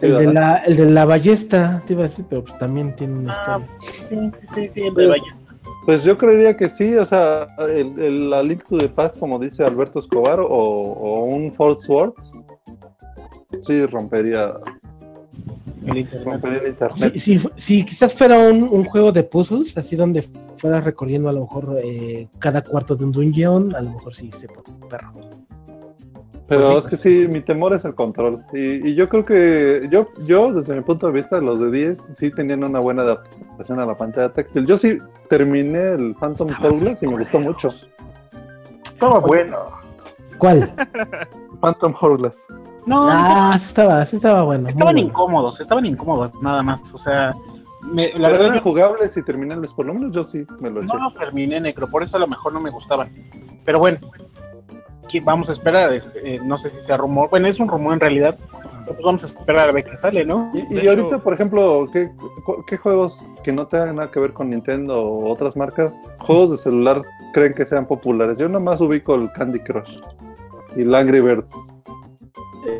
Sí, El de, la, el de la ballesta, te iba a decir, pero pues también tiene una Ah, historia. sí, sí, sí, sí, el de Valle. Pues yo creería que sí, o sea, el, el, la Link to the Past, como dice Alberto Escobar, o, o un Force Swords, sí rompería, El internet. rompería el internet. Si, si, si quizás fuera un, un juego de puzzles, así donde fueras recorriendo a lo mejor eh, cada cuarto de un dungeon, a lo mejor sí se pone perro. Pero Pues es que sí, mi temor es el control. Y, y yo creo que yo, yo, desde mi punto de vista, los de 10 sí tenían una buena adaptación a la pantalla táctil. Yo sí terminé el Phantom Hourglass y me gustó mucho. Estaba bueno. ¿Cuál? *laughs* Phantom Hourglass. No, Ah, sí estaba, sí estaba bueno. estaban bueno. incómodos, estaban incómodos, nada más. O sea, me- la verdad, yo jugables y terminarlos, por lo menos yo sí me lo eché. no los terminé, Necro, por eso a lo mejor no me gustaban. Pero bueno, aquí vamos a esperar. eh, no sé si sea rumor. Bueno, es un rumor en realidad. pero pues vamos a esperar a ver qué sale, ¿no? Y, ahorita, hecho- por ejemplo, ¿qué, ¿qué juegos que no tengan nada que ver con Nintendo o otras marcas, juegos de celular creen que sean populares? Yo nomás ubico el Candy Crush y el Angry Birds.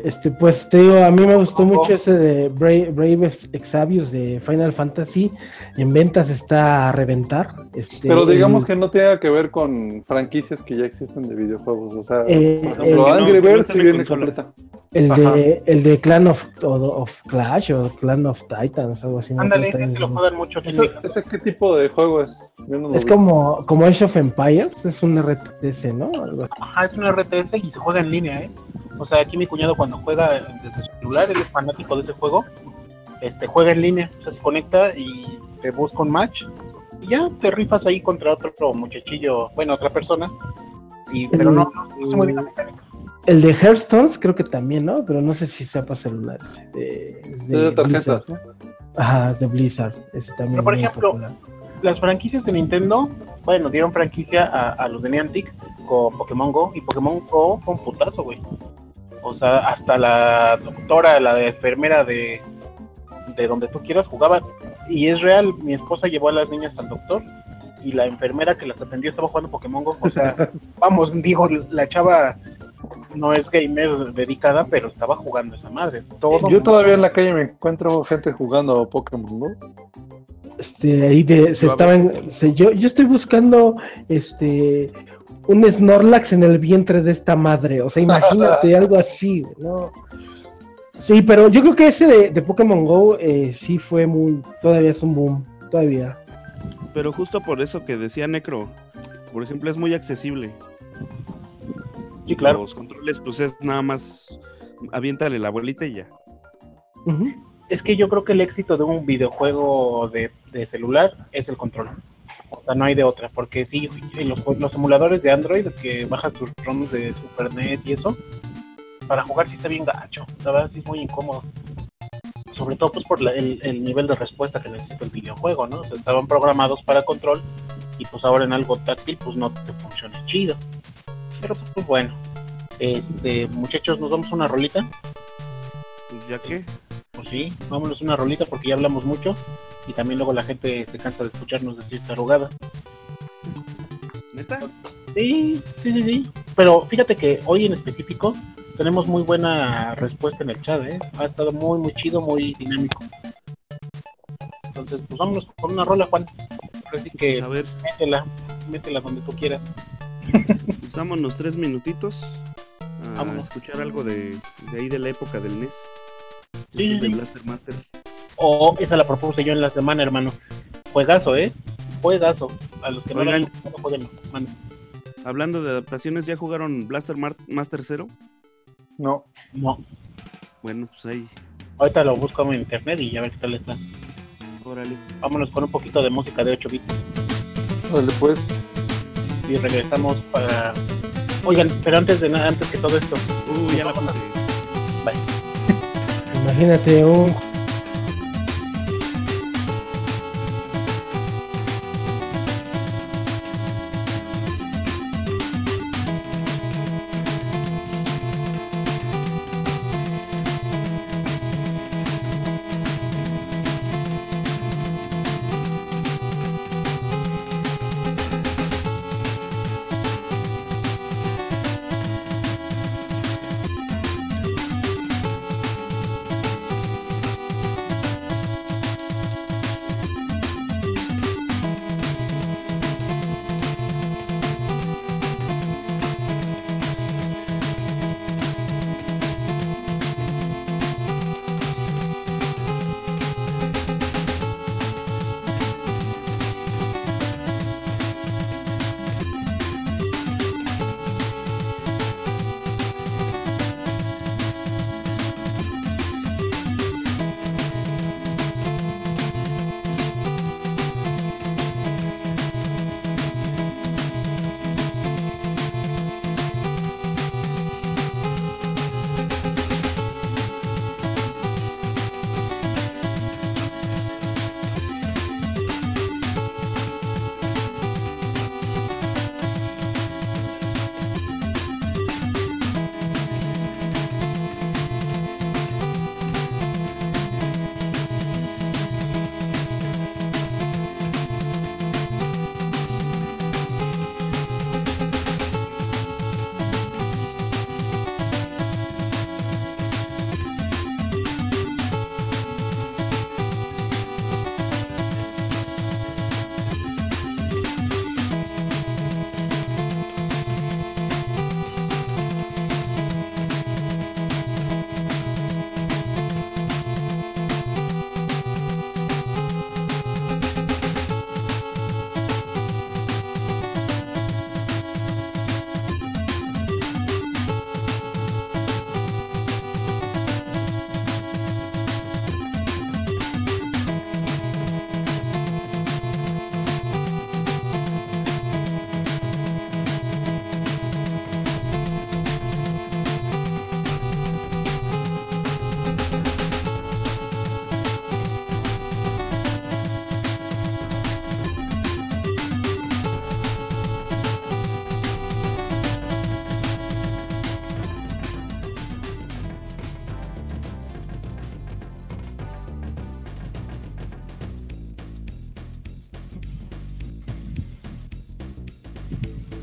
Este, pues te digo, a mí me gustó mucho ese de Brave, Brave Exavius de Final Fantasy. En ventas está a reventar. Este, Pero digamos el- que no tenga que ver con franquicias que ya existen de videojuegos. O sea, Eh, por eh, ejemplo, no- Angry no Birds en viene completa. El Ajá. de, el de Clan of, o- of Clash o Clan of Titans, algo así. no Ándale, recuerdo ese lo juegan mucho ¿Ese, qué tipo de juego es? No Es vi. como, como Age of Empires, es un RTS, ¿no? Algo así. Ajá, es un RTS y se juega en línea, ¿eh? O sea, aquí mi cuñado cuando juega desde su celular, él es fanático de ese juego, este juega en línea, o sea, se conecta y te busca un match y ya te rifas ahí contra otro muchachillo, bueno, otra persona. Y, pero no, no, sé muy bien la mecánica. El de Hearthstones creo que también, ¿no? Pero no sé si sea para celulares. De, de tarjetas. Blizzard, ¿no? Ajá, de Blizzard. Ese también Pero, por ejemplo, popular. las franquicias de Nintendo, bueno, dieron franquicia a, a los de Niantic con Pokémon Go y Pokémon Go fue un putazo, güey. O sea, hasta la doctora, la de enfermera de, de donde tú quieras jugaba. Y es real, mi esposa llevó a las niñas al doctor y la enfermera que las atendió estaba jugando Pokémon Go. O sea, *laughs* vamos, digo, la chava no es gamer dedicada, pero estaba jugando esa madre. Todo Yo todavía en la calle me encuentro gente jugando Pokémon, ¿no? Este, ahí de, se estaban, se- yo, yo estoy buscando este un Snorlax en el vientre de esta madre, o sea, *laughs* imagínate algo así, ¿no? Sí, pero yo creo que ese de, de Pokémon Go eh, sí fue muy, todavía es un boom, todavía. Pero justo por eso que decía Necro, por ejemplo, es muy accesible. Sí, claro. Los controles, pues es nada más aviéntale la bolita y ya. Es que yo creo que el éxito de un videojuego de, de celular es el control. O sea, no hay de otra, porque sí, los, los emuladores de Android que bajas tus ROMs de Super NES y eso, para jugar sí está bien gacho, la verdad sí es muy incómodo. Sobre todo pues por la- el, el nivel de respuesta que necesita el videojuego, ¿no? O sea, estaban programados para control y pues ahora en algo táctil pues no te funciona chido. Pero pues bueno, este muchachos, nos damos una rolita. Pues ya que, Pues sí, vámonos una rolita porque ya hablamos mucho y también luego la gente se cansa de escucharnos decir tarugada. neta. Sí, sí, sí, sí. Pero fíjate que hoy en específico tenemos muy buena respuesta en el chat, ¿eh? Ha estado muy, muy chido, muy dinámico. Entonces, pues vámonos con una rola, Juan. Así que Pues a ver, métela, métela donde tú quieras. *laughs* pues vámonos tres minutitos a escuchar algo de, de ahí de la época del NES. Sí, sí, de. Blaster Master. O esa la propuse yo en la semana, hermano. Juegazo, ¿eh? Juegazo. A los que no lo Oigan. han jugado, jueguenlo. Mande. Hablando de adaptaciones, ¿ya jugaron Blaster Mar- Master 0? No. No, Bueno, pues ahí, ahorita lo busco en internet y ya ver qué tal está. órale. Vámonos con un poquito de música de 8 bits Dale, pues. y regresamos para. Oigan, pero antes de nada, antes que todo esto, Uh, ya la puse. Imagínate un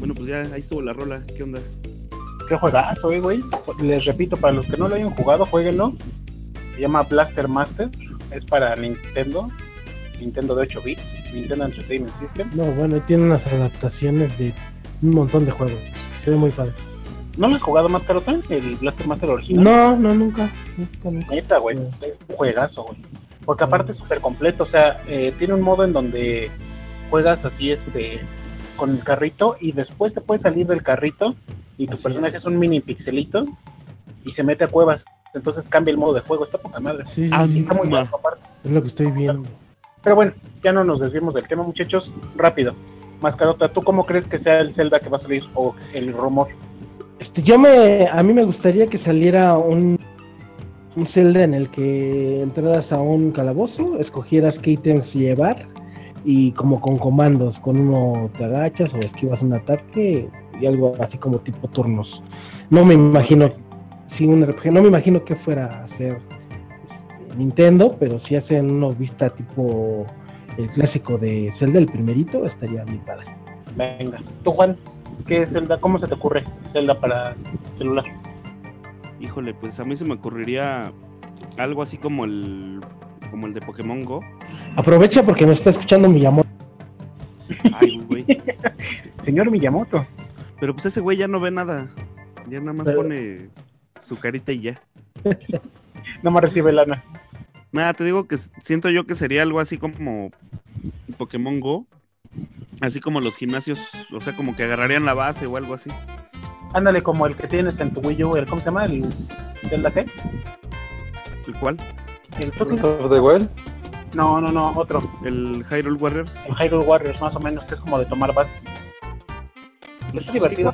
Bueno, pues ya ahí estuvo la rola. ¿Qué onda? Qué juegazo, eh, güey. Les repito, para los que no lo hayan jugado, jueguenlo. Se llama Blaster Master. Es para Nintendo. Nintendo de 8 bits. Nintendo Entertainment System. No, bueno, tiene unas adaptaciones de un montón de juegos. Se ve muy padre. ¿No lo has jugado más carota? El Blaster Master original. No, no, nunca. Nunca, nunca. Neta, güey. Es un juegazo, güey. Porque aparte es súper completo. O sea, eh, tiene un modo en donde juegas así, este, con el carrito y después te puedes salir del carrito y tu Así personaje es. es un mini pixelito y se mete a cuevas. Entonces cambia el modo de juego. Está poca madre. Sí, sí, está muy aparte. es lo que estoy viendo. Pero bueno, ya no nos desviemos del tema, muchachos. Rápido. Mascarota, ¿tú cómo crees que sea el Zelda que va a salir? O el rumor. Este, yo me, a mí me gustaría que saliera un, un Zelda en el que entraras a un calabozo, escogieras qué ítems llevar y como con comandos, con uno te agachas o esquivas un ataque y algo así como tipo turnos. No me imagino, sí, un RPG, no me imagino que fuera a ser este, Nintendo, pero si hacen uno vista tipo el clásico de Zelda, el primerito, estaría bien padre. Venga. ¿Tú, Juan? ¿Qué Zelda? ¿Cómo se te ocurre Zelda para celular? Híjole, pues a mí se me ocurriría algo así como el como el de Pokémon Go. Aprovecha porque me está escuchando Miyamoto. Ay, güey. *laughs* Señor Miyamoto. Pero pues ese güey ya no ve nada. Ya nada más Pero- pone su carita y ya. *laughs* No me recibe lana. Nada, te digo que siento yo que sería algo así como Pokémon Go. Así como los gimnasios, o sea, como que agarrarían la base o algo así. Ándale, como el que tienes en tu Wii U, el, ¿cómo se llama? ¿El Zelda qué? ¿El cual? ¿El? Breath of the Wild. No, no, no, otro. ¿El Hyrule Warriors? El Hyrule Warriors, más o menos, que es como de tomar bases. Está divertido.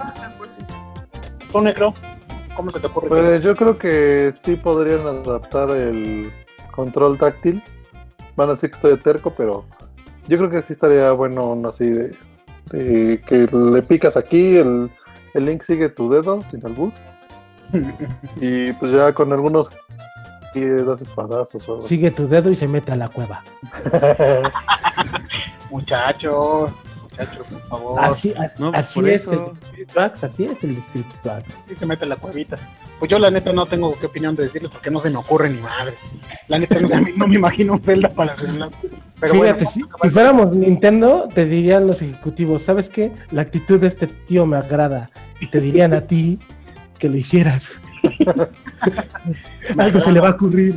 ¿Tú, Necro? ¿Cómo se te ocurre? Pues yo creo que sí podrían adaptar el control táctil. Van a decir que estoy terco, pero yo creo que sí estaría bueno uno así de, de que le picas aquí, el, el link sigue tu dedo sin albur. *laughs* Y pues ya con algunos y das espadazos o algo. Sigue tu dedo y se mete a la cueva. *laughs* Muchachos, muchachos, por favor. Así, a- No, así por es eso. el Spirit Tracks, así es el Spirit Tracks. Sí se mete en la cuevita. Pues yo la neta no tengo qué opinión de decirles porque no se me ocurre ni madre. La neta no, me imagino un Zelda para celular. Pero Fíjate, bueno, si, si fuéramos Nintendo, te dirían los ejecutivos, ¿sabes qué? La actitud de este tío me agrada. Y te dirían a ti que lo hicieras. *laughs* Algo se le va a ocurrir.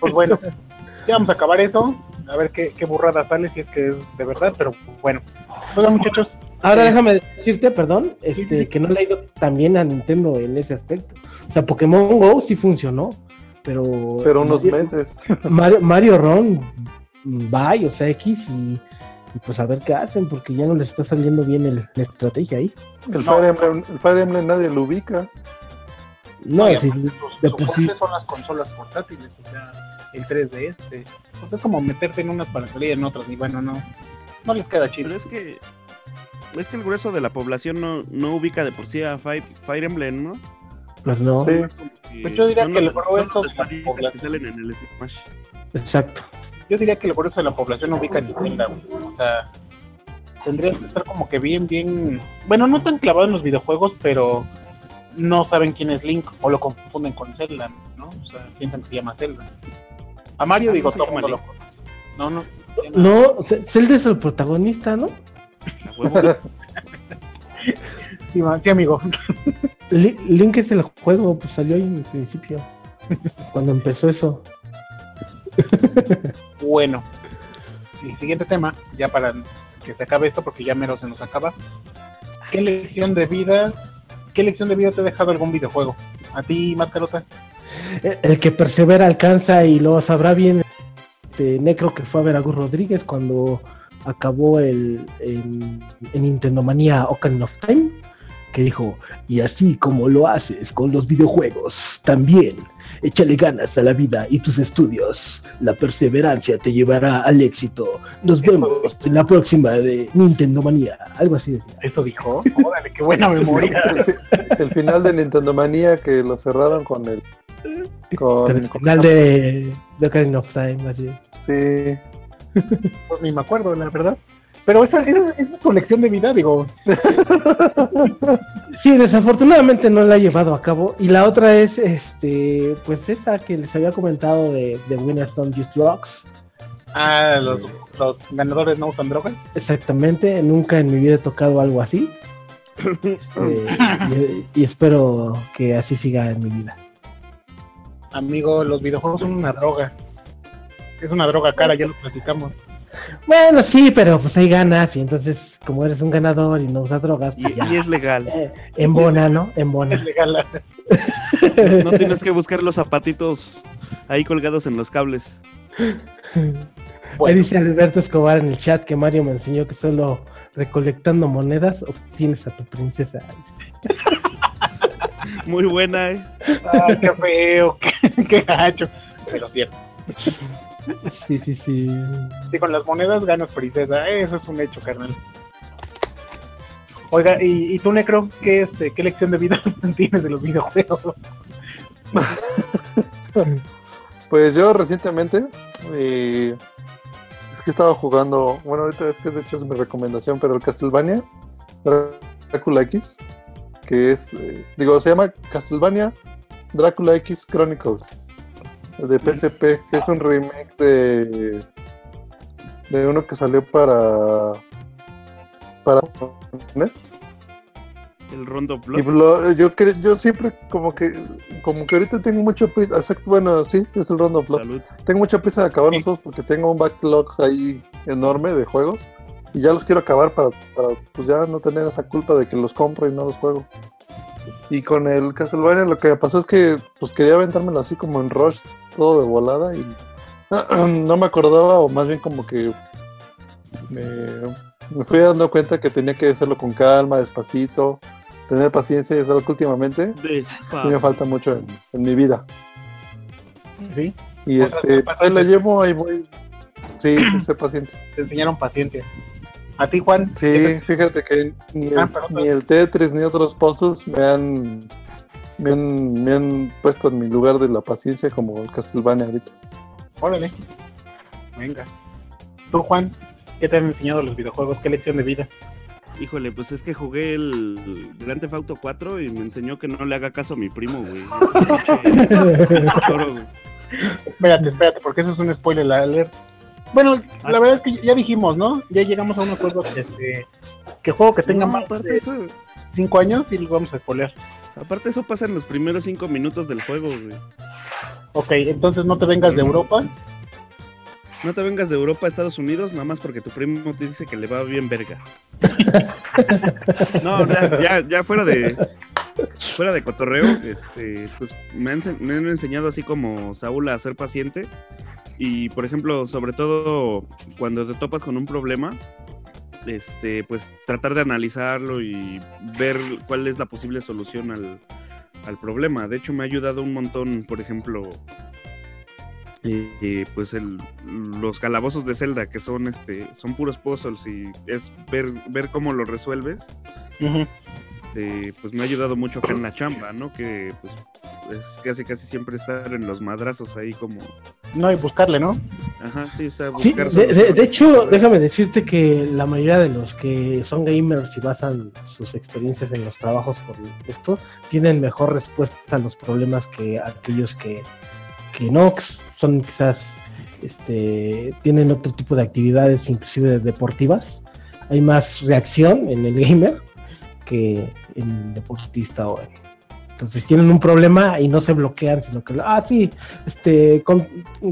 pues bueno, ya vamos a acabar eso. A ver qué, qué burrada sale si es que es de verdad, pero bueno. Oigan muchachos, Ahora Sí. déjame decirte, perdón, este, sí, sí. que no le ha ido tan bien a Nintendo en ese aspecto. O sea, Pokémon Go sí funcionó, pero... Pero unos Mario- meses. *laughs* Mario, Mario Ron, bye, o sea, X, y, y pues a ver qué hacen, porque ya no les está saliendo bien el- la estrategia ahí. El, No. Fire Emblem, el Fire Emblem nadie lo ubica. No, y sí, aparte sus, de su son las consolas portátiles, o sea, el 3DS. Pues es como meterte en unas para salir en otras, y bueno, no, no les queda chido. Pero es que es que el grueso de la población no, no ubica de por sí a Fire, Fire Emblem, ¿no? pues no, Sí. Pues yo diría son que el grueso son de la población. que salen en el Smash. exacto. Yo diría que el grueso de la población ubica en Zelda, güey. O sea, tendrías que estar como que bien, bien. Bueno, no tan clavado en los videojuegos, pero no saben quién es Link o lo confunden con Zelda, ¿no? O sea, piensan que se llama Zelda. A Mario, Ah, digo, ¿no todo lo. No, no. No, Zelda es el protagonista, ¿no? *laughs* Sí, sí, amigo. Li- Link es el juego, pues salió ahí en el principio. Cuando empezó eso. Bueno, el siguiente tema, ya para que se acabe esto, porque ya mero se nos acaba. ¿Qué lección de vida, qué lección de vida te ha dejado algún videojuego? ¿A ti, Mascarota? El el que persevera alcanza y lo sabrá bien. Este Necro que fue a ver a Gus Rodríguez cuando acabó el en, en Nintendo Manía Ocarina of Time, que dijo, y así como lo haces con los videojuegos, también échale ganas a la vida y tus estudios. La perseverancia te llevará al éxito. Nos vemos en la próxima de Nintendo Manía. Algo así decía. ¿Eso dijo? Órale, qué buena *laughs* memoria. El, fi- el final de Nintendo Manía que lo cerraron con el. Con, Con el con- final de, de Ocarina of Time, así. Sí. Pues ni me acuerdo, la verdad. Pero esa, esa, esa es tu lección de vida, digo. *laughs* Sí, desafortunadamente no la he llevado a cabo. Y la otra es, este, pues esa que les había comentado de, de Winners Don't Use Drugs. Ah, los, los ganadores no usan drogas. Exactamente, nunca en mi vida he tocado algo así. *laughs* Este, y, y espero que así siga en mi vida. Amigo, los videojuegos son una droga. Es una droga cara, ya lo platicamos. Bueno, sí, pero pues hay ganas y entonces como eres un ganador y no usas drogas, pues Y, ya. y es legal. Eh, embona, ¿no? Es Embona. legal. *laughs* No tienes que buscar los zapatitos ahí colgados en los cables. Ahí Bueno, dice Alberto Escobar en el chat que Mario me enseñó que solo recolectando monedas obtienes a tu princesa. *laughs* Muy buena, ¿eh? ay, qué feo, *laughs* qué, qué gacho. Pero cierto. Sí, sí, sí. Sí, con las monedas ganas princesa. Eso es un hecho, carnal. Oiga, ¿y, y tú, Necro? ¿qué, este, ¿Qué lección de vida *laughs* tienes de los videojuegos? Pues yo recientemente eh, es que estaba jugando, bueno ahorita es que de hecho es mi recomendación, pero el Castlevania Drácula X, que es, eh, digo, se llama Castlevania Drácula X Chronicles de PSP, que es un remake de de uno que salió para para NES. El Rondo Y Blood. lo- yo yo siempre como que como que ahorita tengo mucho prisa, exacto, bueno, sí, es el Rondo Blood. Salud. Tengo mucha prisa de acabar Sí. los juegos porque tengo un backlog ahí enorme de juegos y ya los quiero acabar para, para pues ya no tener esa culpa de que los compro y no los juego. Y con el Castlevania lo que me pasó es que pues quería aventármelo así como en rush, todo de volada y *clears throat* no me acordaba o más bien como que me, me fui dando cuenta que tenía que hacerlo con calma, despacito, tener paciencia y es algo que últimamente sí me falta mucho en, en mi vida. Sí, Y este, ser pues ahí la llevo, ahí voy. Sí, sí, sé paciente. *clears throat* te enseñaron paciencia. ¿A ti, Juan? ¿Qué Sí, te- fíjate que ni el, Ah, perdón. ni el Tetris ni otros puzzles me han, me han me han puesto en mi lugar de la paciencia como el Castlevania ahorita. Órale. Venga. Tú, Juan, ¿qué te han enseñado los videojuegos? ¿Qué lección de vida? Híjole, pues es que jugué el Grand Theft Auto 4 y me enseñó que no le haga caso a mi primo, güey. Choro. *laughs* Espérate, espérate, porque eso es un spoiler alert. Bueno, Ah. la verdad es que ya dijimos, ¿no? Ya llegamos a un acuerdo que este que juego que tenga No, más de eso, 5 años y lo vamos a spoiler. Aparte eso pasa en los primeros cinco minutos del juego, güey. Ok, entonces no te vengas de Europa. No te vengas de Europa a Estados Unidos nada más porque tu primo te dice que le va bien vergas. No, ya, ya, ya fuera de fuera de cotorreo, este, pues me han, me han enseñado así como Saúl a ser paciente y por ejemplo, sobre todo cuando te topas con un problema, este, pues tratar de analizarlo y ver cuál es la posible solución al, al problema. De hecho, me ha ayudado un montón, por ejemplo, eh, eh, pues el, los calabozos de Zelda, que son este, son puros puzzles y es ver, ver cómo lo resuelves. Eh, pues me ha ayudado mucho acá en la chamba, ¿no? Que pues es casi casi siempre estar en los madrazos ahí como, No, y buscarle, ¿no? ajá, sí, o sea, Sí, buscar de, de- hecho, déjame decirte que la mayoría de los que son gamers y basan sus experiencias en los trabajos por esto, tienen mejor respuesta a los problemas que aquellos que, que no, que son quizás, este, tienen otro tipo de actividades, inclusive deportivas. Hay más reacción en el gamer que el deportista o en- entonces tienen un problema y no se bloquean, sino que, ah, sí, este, con,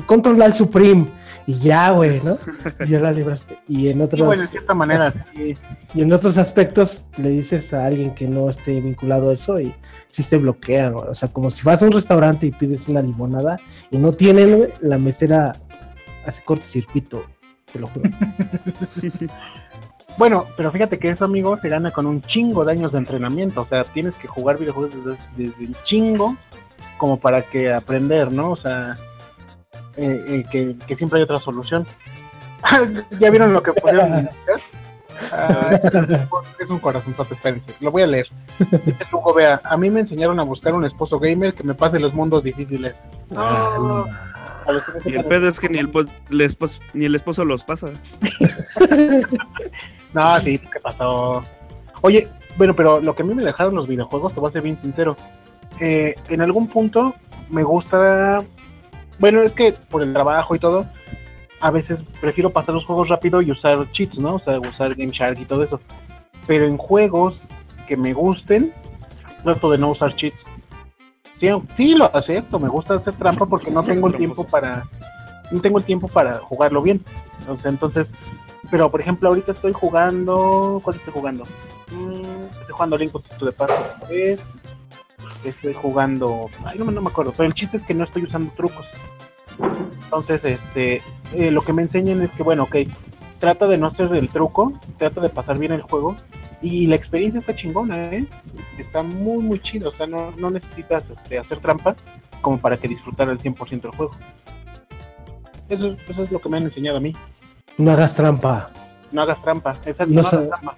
control al Supreme y ya, güey, ¿no? *laughs* Y ya la libraste. Y en Sí, otros, bueno, de cierta manera, *laughs* sí. y en otros aspectos le dices a alguien que no esté vinculado a eso y sí se bloquean, güey. o sea, como si vas a un restaurante y pides una limonada y no tienen, güey, la mesera hace cortocircuito, te lo juro. *laughs* Bueno, pero fíjate que eso, amigo, se gana con un chingo de años de entrenamiento. O sea, tienes que jugar videojuegos desde, desde el chingo como para que aprender, ¿no? O sea, eh, eh, que, que siempre hay otra solución. *laughs* ¿Ya vieron lo que pusieron en? Ah, es un corazonzote, espérense. Lo voy a leer. Dice Lugo, vea, a mí me enseñaron a buscar un esposo gamer que me pase los mundos difíciles. Ah, No, no. a los que no Y el pedo es que ni el, po- el esposo, ni el esposo los pasa. *laughs* No, sí, ¿qué pasó? Oye, bueno, pero lo que a mí me dejaron los videojuegos, te voy a ser bien sincero. eh, en algún punto me gusta. Bueno, es que por el trabajo y todo, a veces prefiero pasar los juegos rápido y usar cheats, ¿no? O sea, usar Game Shark y todo eso. Pero en juegos que me gusten, trato de no usar cheats. Sí, sí, lo acepto, me gusta hacer trampa porque no *laughs* tengo el tiempo para. No tengo el tiempo para jugarlo bien. O sea, entonces. Pero por ejemplo, ahorita estoy jugando. ¿Cuál estoy jugando? Mm, estoy jugando Link to the Past 3. Estoy jugando. Ay, no, no me acuerdo. Pero el chiste es que no estoy usando trucos. Entonces, este. eh, lo que me enseñan es que, bueno, ok. Trata de no hacer el truco. Trata de pasar bien el juego. Y la experiencia está chingona, ¿eh? Está muy, muy chido. O sea, no, no necesitas este, hacer trampa como para que disfrutar al 100% el juego. Eso, es- eso es lo que me han enseñado a mí. No hagas trampa. No hagas trampa. Esa, No no, hagas trampa.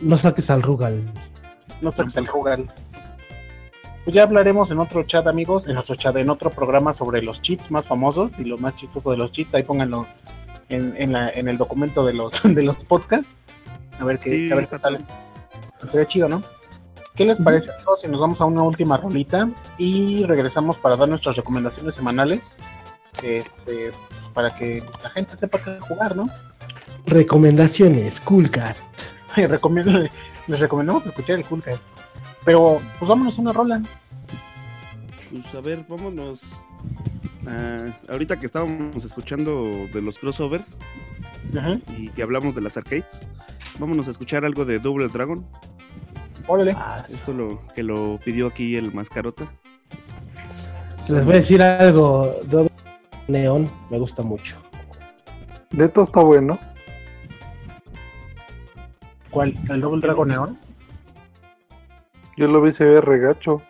No saques al Rugal. No toques el jugar. Pues ya hablaremos en otro chat, amigos, en otro chat, en otro programa sobre los cheats más famosos y lo más chistoso de los cheats. Ahí pónganlo en, en, la, en el documento de los, *laughs* de los podcasts. A ver qué, Sí, a ver qué sale. Estaría chido, ¿no? ¿Qué les parece a todos si nos vamos a una última rolita y regresamos para dar nuestras recomendaciones semanales? Este, para que la gente sepa qué jugar, ¿no? Recomendaciones, Coolcast. *laughs* Recomiendo- les recomendamos escuchar el Coolcast. Pero, pues vámonos a una rola. Pues a ver, vámonos. Ah, ahorita que estábamos escuchando de los crossovers Ajá. y que hablamos de las arcades, vámonos a escuchar algo de Double Dragon. Órale. Ah, Esto lo que lo pidió aquí el mascarota. les voy a decir algo. Doble Neón me gusta mucho. De todo está bueno. ¿Cuál? ¿El Double Dragon Neon? Yo lo vi se ve regacho.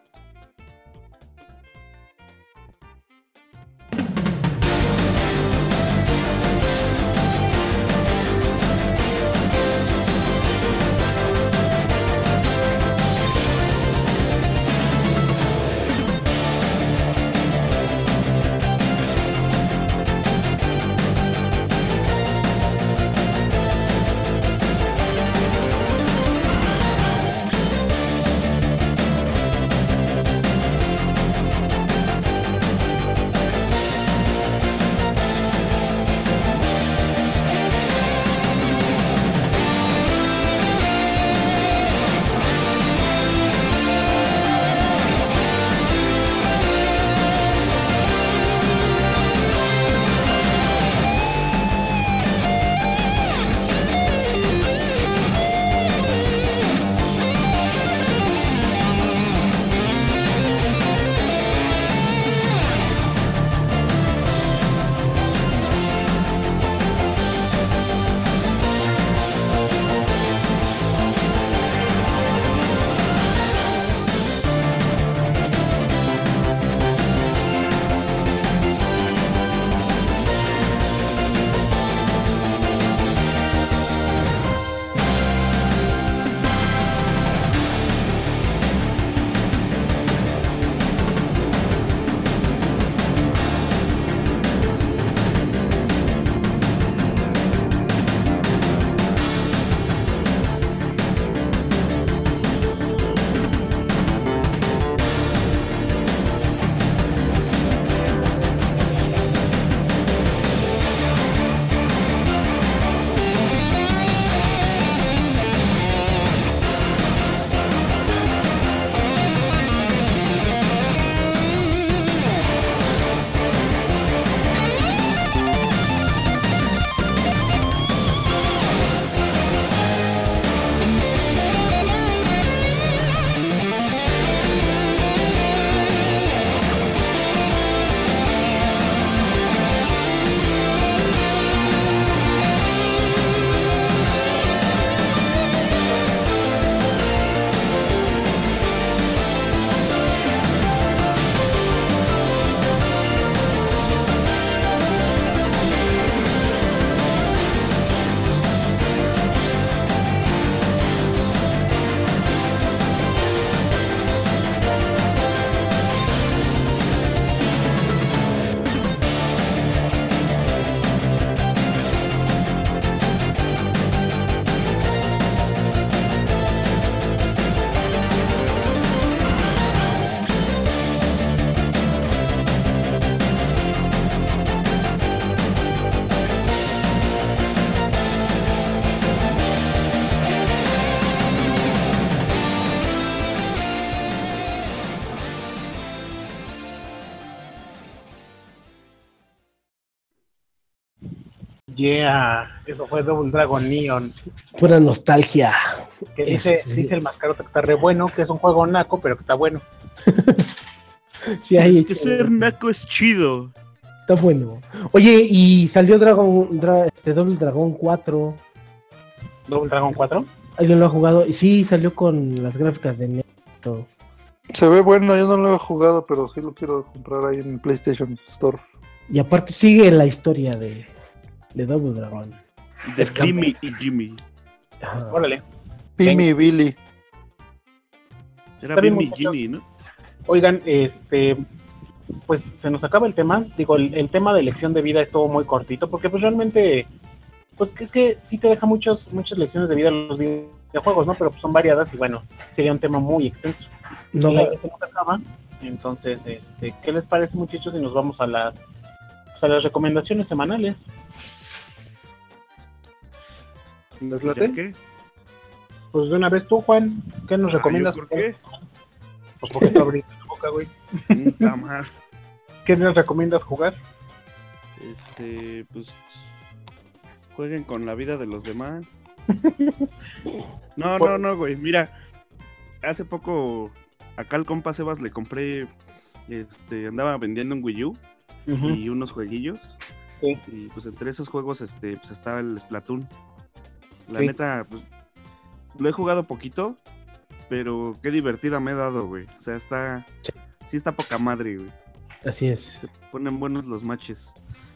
Yeah, eso fue Double Dragon Neon. Pura nostalgia. Que dice, dice el mascarota que está re bueno, que es un juego naco, pero que está bueno. *laughs* Sí, ahí, Es que ser naco es chido. está bueno. Oye, y salió Dragon, Dra- este Double Dragon 4. Double Dragon 4. ¿Alguien lo ha jugado? Y sí, salió con las gráficas de todo. Se ve bueno, yo no lo he jugado, pero sí lo quiero comprar ahí en PlayStation Store. Y aparte sigue la historia de, de Double Dragon. De Jimmy y Jimmy. Ajá. Órale. Pimmy y Billy. Era Jimmy y. Jimmy, ¿no? Oigan, este, pues se nos acaba el tema. Digo, el, el tema de elección de vida estuvo muy cortito, porque pues realmente, pues es que sí te deja muchos, muchas lecciones de vida los videojuegos, ¿no? Pero pues son variadas y bueno, sería un tema muy extenso. No, aire se nos acaba. Entonces, este, ¿qué les parece muchachos si nos vamos a las, pues, a las recomendaciones semanales? ¿Les qué? Pues de una vez tú, Juan, ¿qué nos Ah, recomiendas? ¿yo ¿Por qué? Pues porque te abriste la boca, güey. Puta madre. ¿Qué nos recomiendas jugar? Este, pues. Jueguen con la vida de los demás. *laughs* No, no, no, güey. Mira, hace poco acá al compa Sebas le compré. Este, andaba vendiendo un Wii U y unos jueguillos. Sí. Y pues entre esos juegos, este, pues estaba el Splatoon. La Sí. neta, pues, lo he jugado poquito, pero qué divertida me he dado, güey. O sea, está. Sí. Sí está poca madre, güey. así es. Se ponen buenos los matches.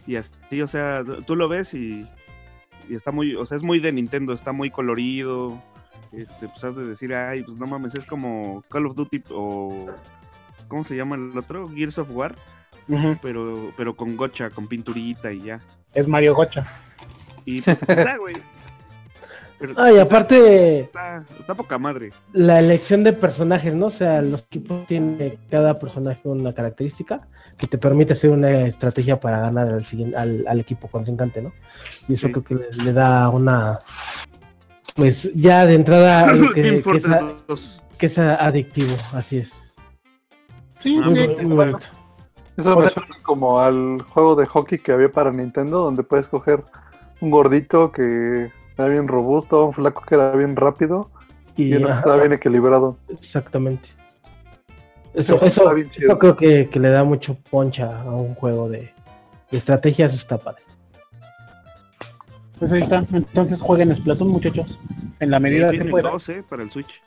Y así, o sea, tú lo ves y, y está muy, o sea, es muy de Nintendo, está muy colorido. Este, pues has de decir, ay, pues no mames, es como Call of Duty o ¿cómo se llama el otro? Gears of War, pero pero con gocha, con pinturita y ya. Es Mario Gocha. Y pues quizá, güey. Pero Ah, y aparte está, está poca madre. la elección de personajes, ¿no? O sea, los equipos tienen cada personaje una característica que te permite hacer una estrategia para ganar al, siguiente, al, al equipo contrincante, ¿no? Y eso Sí. creo que le, le da una... Pues ya de entrada *laughs* que, Team que es, Fortress a- 2. que es adictivo, así es. Sí, Ah, sí, muy- sí, muy bueno. bonito. Eso me suena como al juego de hockey que había para Nintendo, donde puedes coger un gordito que era bien robusto, un flaco que era bien rápido y, Y, uno que ajá, estaba bien equilibrado. exactamente. Eso, Eso eso, está bien chido. eso creo que, que le da mucho poncha a un juego de, de estrategia, eso está padre. Pues ahí está. Entonces jueguen Splatoon, muchachos. En la medida que puedan. dos, eh, para el Switch.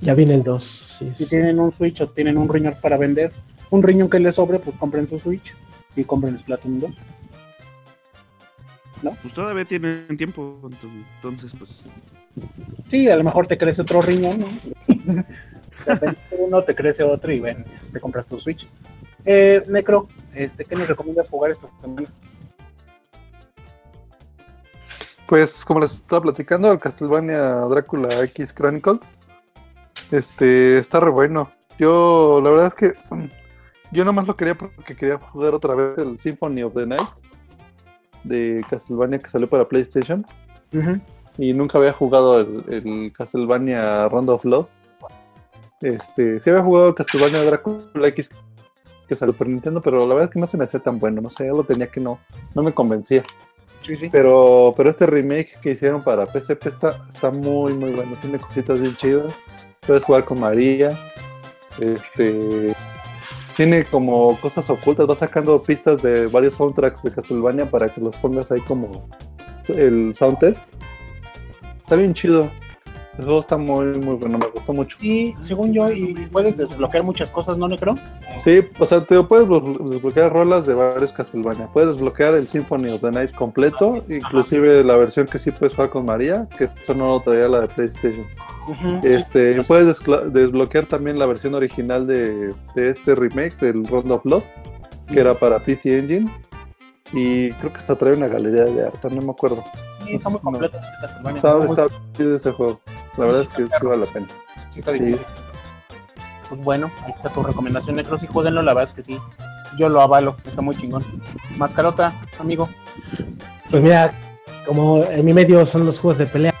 Ya viene el 2. Sí, Si sí. tienen un Switch o tienen un riñón para vender, un riñón que les sobre, pues compren su Switch y compren Splatoon 2. Pues todavía tienen tiempo, entonces, pues Sí, a lo mejor te crece otro riñón, ¿no? *laughs* o sea, vendes uno, te crece otro y ven, te compras tu Switch. Eh, Necro, este, ¿qué nos recomiendas jugar esta semana? Pues como les estaba platicando, el Castlevania Drácula X Chronicles, este, está re bueno. Yo, la verdad es que *clears throat* yo nomás lo quería porque quería jugar otra vez el Symphony of the Night de Castlevania que salió para PlayStation y nunca había jugado el, el Castlevania Round of Love. Este, sí había jugado el Castlevania Drácula X que salió para Nintendo, pero la verdad es que no se me hacía tan bueno, no sé, yo lo tenía que no, no me convencía. Sí, sí. Pero, pero este remake que hicieron para PSP está, está muy, muy bueno. Tiene cositas bien chidas. Puedes jugar con María. Este. Tiene como cosas ocultas. Va sacando pistas de varios soundtracks de Castlevania para que los pongas ahí como el sound test. Está bien chido. El juego está muy, muy bueno. Me gustó mucho. Y según yo, y puedes desbloquear muchas cosas, ¿no, Necro? Sí, o sea, te puedes blo- desbloquear rolas de varios Castlevania. Puedes desbloquear el Symphony of the Night completo, inclusive la versión que sí puedes jugar con María, que eso no lo traía la de PlayStation. Este, puedes desbloquear también la versión original de, de este remake del Round of Blood, que era para PC Engine. Y creo que hasta trae una galería de arte, no me acuerdo. Sí, está muy completo este Castlevania. Está, muy- está chido ese juego. La verdad es que sí vale la pena. sí está sí. difícil. Pues bueno, ahí está tu recomendación, Necro. Sí, jueguenlo, la verdad es que sí. Yo lo avalo, está muy chingón. Mascarota, amigo. Pues mira, como en mi medio son los juegos de pelea,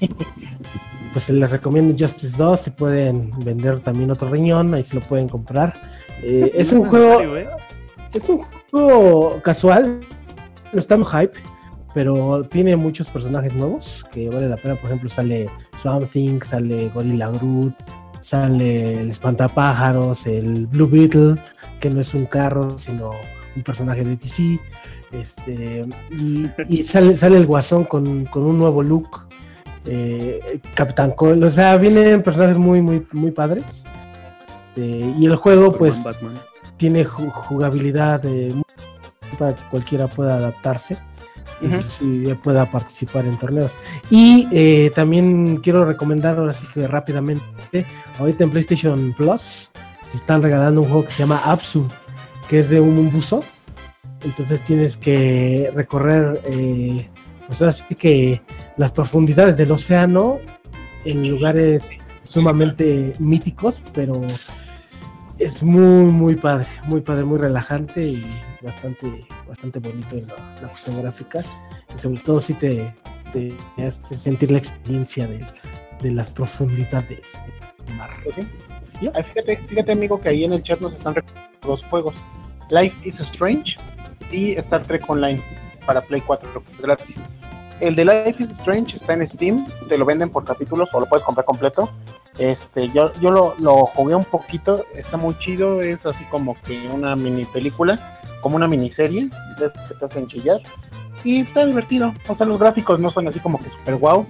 *laughs* pues les recomiendo Justice 2. Si pueden vender también otro riñón, ahí se lo pueden comprar. Eh, es *laughs* No un juego, ¿eh? es un juego casual, no está en hype, pero tiene muchos personajes nuevos que vale la pena. Por ejemplo, sale Swamp Thing, sale Gorilla Groot, sale el Espantapájaros, el Blue Beetle, que no es un carro, sino un personaje de DC. Este, y, y sale, sale el Guasón con, con un nuevo look. eh, Capitán Cole, o sea, vienen personajes muy, muy, muy padres. Este, y el juego, pues, Batman. tiene ju- jugabilidad eh, para que cualquiera pueda adaptarse sí, ya pueda participar en torneos. Y eh, también quiero recomendar ahora sí que rápidamente, ahorita en PlayStation Plus están regalando un juego que se llama Apsu, que es de un buzo. Entonces tienes que recorrer, eh, pues ahora sí que las profundidades del océano en lugares sumamente míticos, pero es muy, muy padre, muy padre, muy relajante y bastante, bastante bonito en la, la cuestión gráfica. Y sobre todo si te, te hace sentir la experiencia de, de las profundidades del mar. Pues sí. Ah, fíjate, fíjate, amigo, que ahí en el chat nos están recomendando dos juegos: Life is Strange y Star Trek Online para Play 4, que es gratis. El de Life is Strange está en Steam, te lo venden por capítulos o lo puedes comprar completo. Este, yo, yo lo, lo jugué un poquito, está muy chido, es así como que una mini película, como una miniserie, de esas que te hacen chillar. Y está divertido, o sea, los gráficos no son así como que super wow,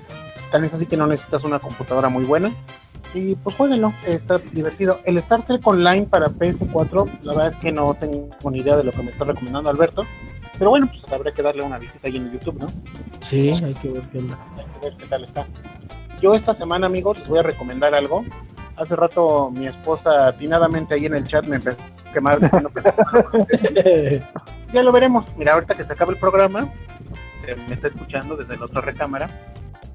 tan es así que no necesitas una computadora muy buena. Y pues jueguenlo, está divertido. El Star Trek Online para PS4, la verdad es que no tengo ni idea de lo que me está recomendando Alberto. Pero bueno, pues habrá que darle una visita ahí en YouTube, ¿no? Sí, hay que ver qué onda. Hay que ver qué tal está. Yo esta semana, amigos, les voy a recomendar algo. Hace rato mi esposa atinadamente ahí en el chat me empezó quemar *laughs* ya lo veremos. Mira, ahorita que se acabe el programa, eh, me está escuchando desde la otra recámara.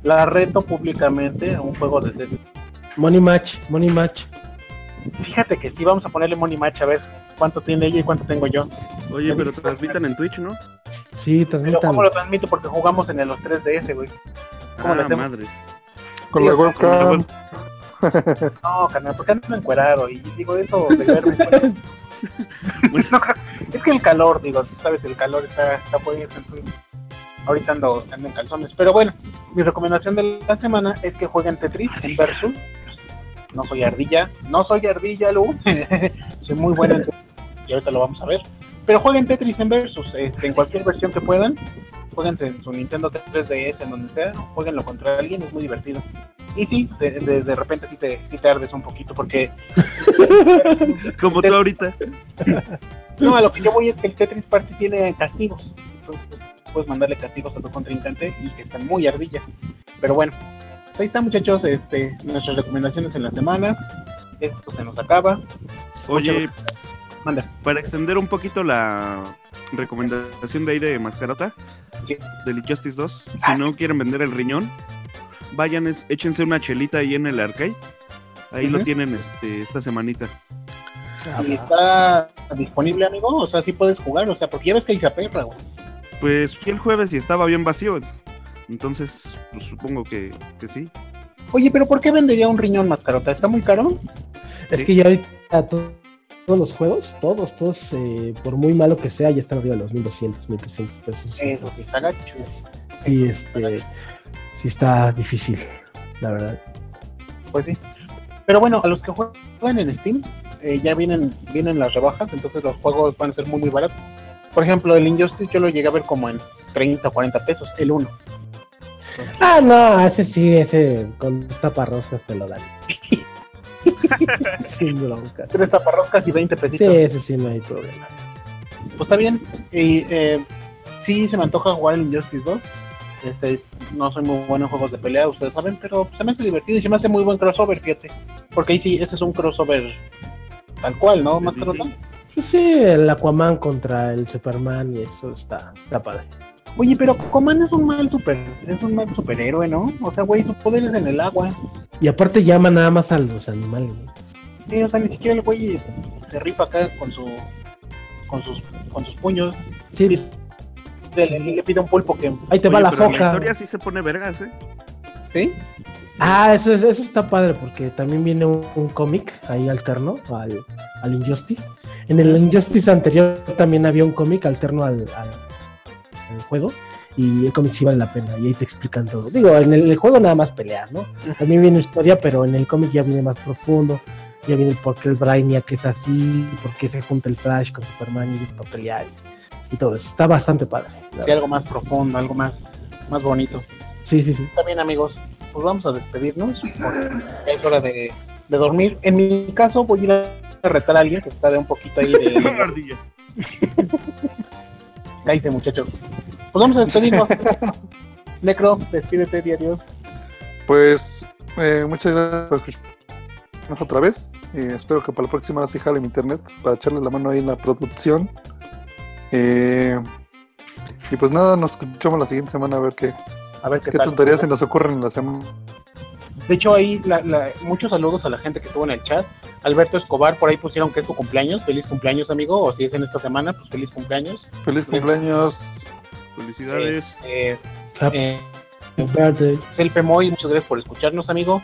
La reto públicamente a un juego de Dead Money Match, Money Match. Fíjate que sí, vamos a ponerle Money Match a ver cuánto tiene ella y cuánto tengo yo. Oye, pero transmitan en Twitch, ¿no? Sí, Pero transmitan. ¿cómo lo transmito? Porque jugamos en el los 3DS, güey. ¿Cómo Ah, hacemos? madre. Con Sí, la webcam. *laughs* web- No, carnal, porque ando encuerado y digo eso de verme. *laughs* No, *laughs* es que el calor, digo, tú sabes, el calor está, está fuerte, entonces ahorita ando, ando en calzones. Pero bueno, mi recomendación de la semana es que jueguen Tetris en Versus. No soy ardilla, no soy ardilla, Lu. *laughs* soy muy buena en Tetris y ahorita lo vamos a ver. Pero jueguen Tetris en Versus, este, en cualquier versión que puedan. Jueguense en su Nintendo 3DS, en donde sea, jueguenlo contra alguien, es muy divertido. Y sí, de, de- de repente sí te, sí te ardes un poquito, porque *laughs* Como tú ahorita. No, a lo que yo voy es que el Tetris Party tiene castigos. Entonces puedes mandarle castigos a tu contrincante y que están muy ardilla. Pero bueno, pues ahí está muchachos, este, nuestras recomendaciones en la semana. Esto se nos acaba. Oye, Manda. para extender un poquito la recomendación de ahí de Mascarota, Sí. del Injustice 2, si Ah, no quieren vender el riñón, vayan, es- échense una chelita ahí en el arcade. Ahí lo tienen este, esta semanita. Y está disponible, amigo. O sea, sí puedes jugar. O sea, porque ya ves que hay perra, güey. Pues fui el jueves y estaba bien vacío. Entonces, pues, supongo que, que sí. Oye, pero ¿por qué vendería un riñón mascarota? ¿Está muy caro? Es Sí. que ya ahorita to- todos los juegos, todos, todos, eh, por muy malo que sea, ya están arriba de los 1200, 1300 pesos. Eso sí está gacho. Sí, Eso sí está este, sí está difícil, la verdad. Pues sí. Pero bueno, a los que juegan en Steam, eh, ya vienen, vienen las rebajas, entonces los juegos van a ser muy, muy baratos. Por ejemplo, el Injustice yo lo llegué a ver como en 30 o 40 pesos, el uno. Ah, no, ese sí, ese con taparroscas te lo dan. *laughs* *laughs* Sin bronca. Tres taparroscas y 20 Sí, pesitos. ese sí no hay problema. Pues está bien. Y eh, sí se me antoja jugar el Injustice 2. Este, no soy muy bueno en juegos de pelea, ustedes saben, pero se me hace divertido y se me hace muy buen crossover, fíjate. Porque ahí sí, ese es un crossover tal cual, ¿no? Más Sí, que sí. sí, el Aquaman contra el Superman y eso está, está padre. Oye, pero Coman es un mal super, es un mal superhéroe, ¿no? O sea, güey, su poder es en el agua. Y aparte llama nada más a los animales. Sí, o sea, ni siquiera el güey se rifa acá con su con sus con sus puños. Sí, Le, le pide un pulpo que ahí te va la pero la historia sí se pone vergas, ¿eh? sí. Ah, eso, es- eso está padre porque también viene un, un cómic ahí alterno al, al Injustice. En el Injustice anterior también había un cómic alterno al, al- al juego y el cómic sí vale la pena y ahí te explican todo. Digo, en el, el juego nada más pelear, ¿no? También viene historia, pero en el cómic ya viene más profundo, ya viene el por qué el Brainiac es así, por qué se junta el Flash con Superman y es para pelear y todo eso. Está bastante padre. Sí, algo más profundo, algo más, más bonito. Sí, sí, sí. Bien, amigos. Pues vamos a despedirnos. porque ya es hora de, de dormir. En mi caso, voy a ir a retar a alguien que está de un poquito ahí de. *laughs* *laughs* Cállese, muchachos. Pues vamos a despedirnos. *laughs* Necro, despídete, di adiós. Pues eh, muchas gracias por escucharnos otra vez. Eh, espero que para la próxima sí jale mi internet para echarle la mano ahí en la producción. Eh, y pues nada, nos escuchamos la siguiente semana a ver qué, A ver qué, qué tonterías se nos ocurren en la semana. De hecho, ahí la- la- muchos saludos a la gente que estuvo en el chat. Alberto Escobar, por ahí pusieron que es tu cumpleaños. Feliz cumpleaños, amigo. O si es en esta semana, pues feliz cumpleaños. Feliz cumpleaños. Felicidades. Eh, Happy eh, birthday. Selpe Moy, muchas gracias por escucharnos, amigo.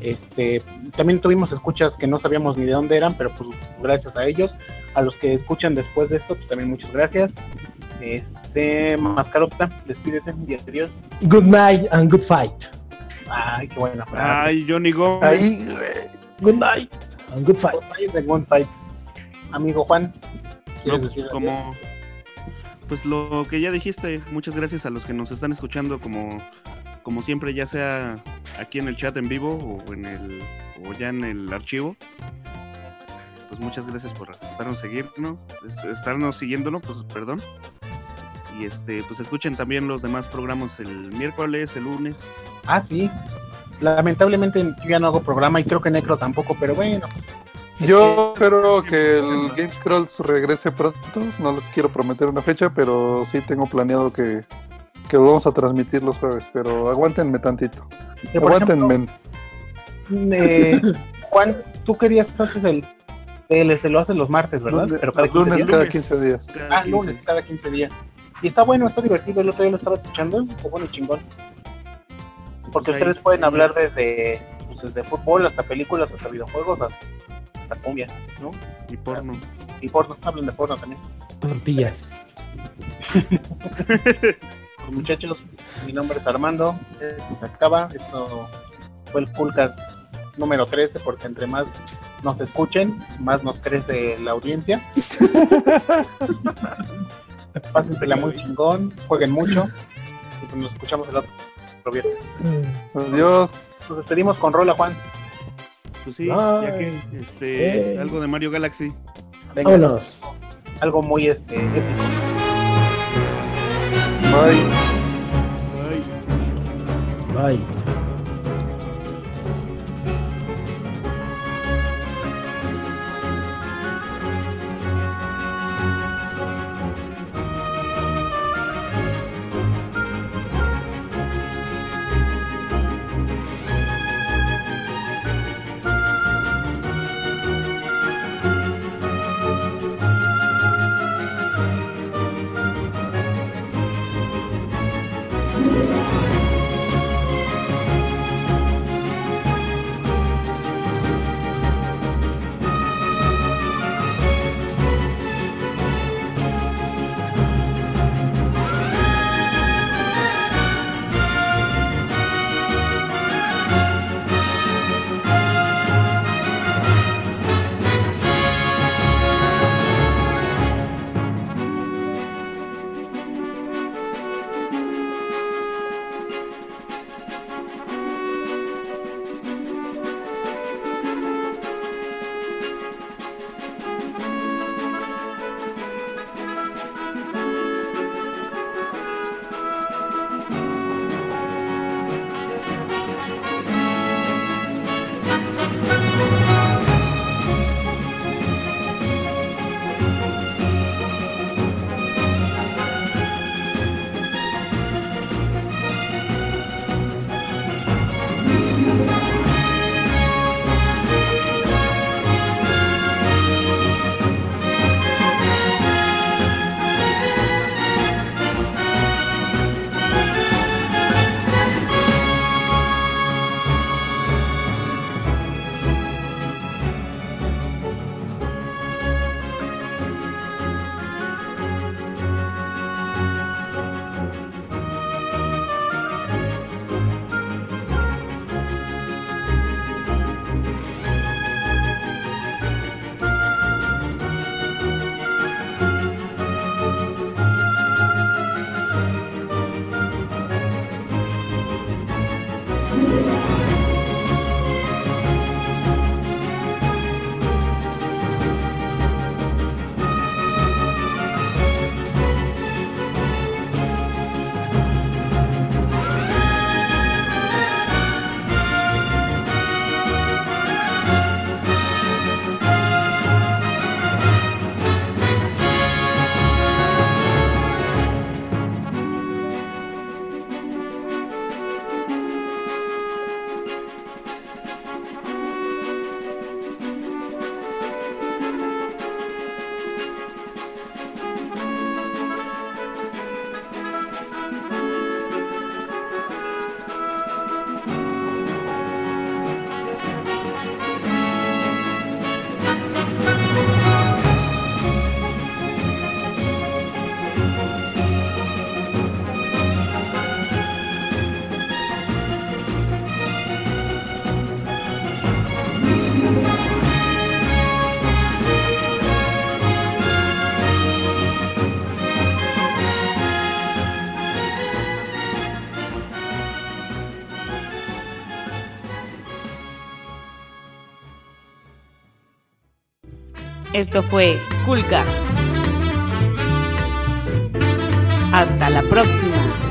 Este, también tuvimos escuchas que no sabíamos ni de dónde eran, pero pues gracias a ellos. A los que escuchan después de esto, pues también muchas gracias. Este, Mascarota, despídete, y adiós. Good night and good fight. Ay, qué buena frase. Ay, Johnny Gómez. Güey. Good night and good fight. Ay, One Fight. Amigo Juan, No, ¿quieres pues, decir algo? como pues lo que ya dijiste, muchas gracias a los que nos están escuchando como como siempre ya sea aquí en el chat en vivo o en el o ya en el archivo. Pues muchas gracias por estarnos siguiendo, estarnos siguiéndonos, pues perdón. Y este, pues escuchen también los demás programas el miércoles, el lunes. Ah, sí. Lamentablemente yo ya no hago programa y creo que Necro tampoco, pero bueno. Yo espero que el Game Scrolls regrese pronto. No les quiero prometer una fecha, pero sí tengo planeado que, que lo vamos a transmitir los jueves. Pero aguántenme tantito. Por ejemplo, Aguántenme. eh, *laughs* Juan, tú querías haces el DLC, lo haces los martes, ¿verdad? Lunes- Pero cada los 15 lunes días. cada Lunes, 15 días. cada Ah, 15. lunes, cada 15 días. Y está bueno, está divertido. El otro día lo estaba escuchando. Está bueno y chingón. Porque Pues ahí- ustedes pueden hablar desde, pues, desde fútbol hasta películas, hasta videojuegos, hasta, hasta cumbia, ¿no? Y porno. Y porno, hablan de porno también. Tortillas. *laughs* Pues, muchachos, mi nombre es Armando. Esto se acaba. Esto fue el Pulcas número 13, porque entre más nos escuchen, más nos crece la audiencia. *laughs* *laughs* Pásensela muy chingón, jueguen mucho. Y pues nos escuchamos el otro viernes. Adiós. Nos despedimos con Rola, Juan. Pues sí, Ay. ya que este algo de Mario Galaxy. Venga, Vámonos. algo muy este épico. Bye. Ay. Bye. Esto fue Coolcast. Hasta la próxima.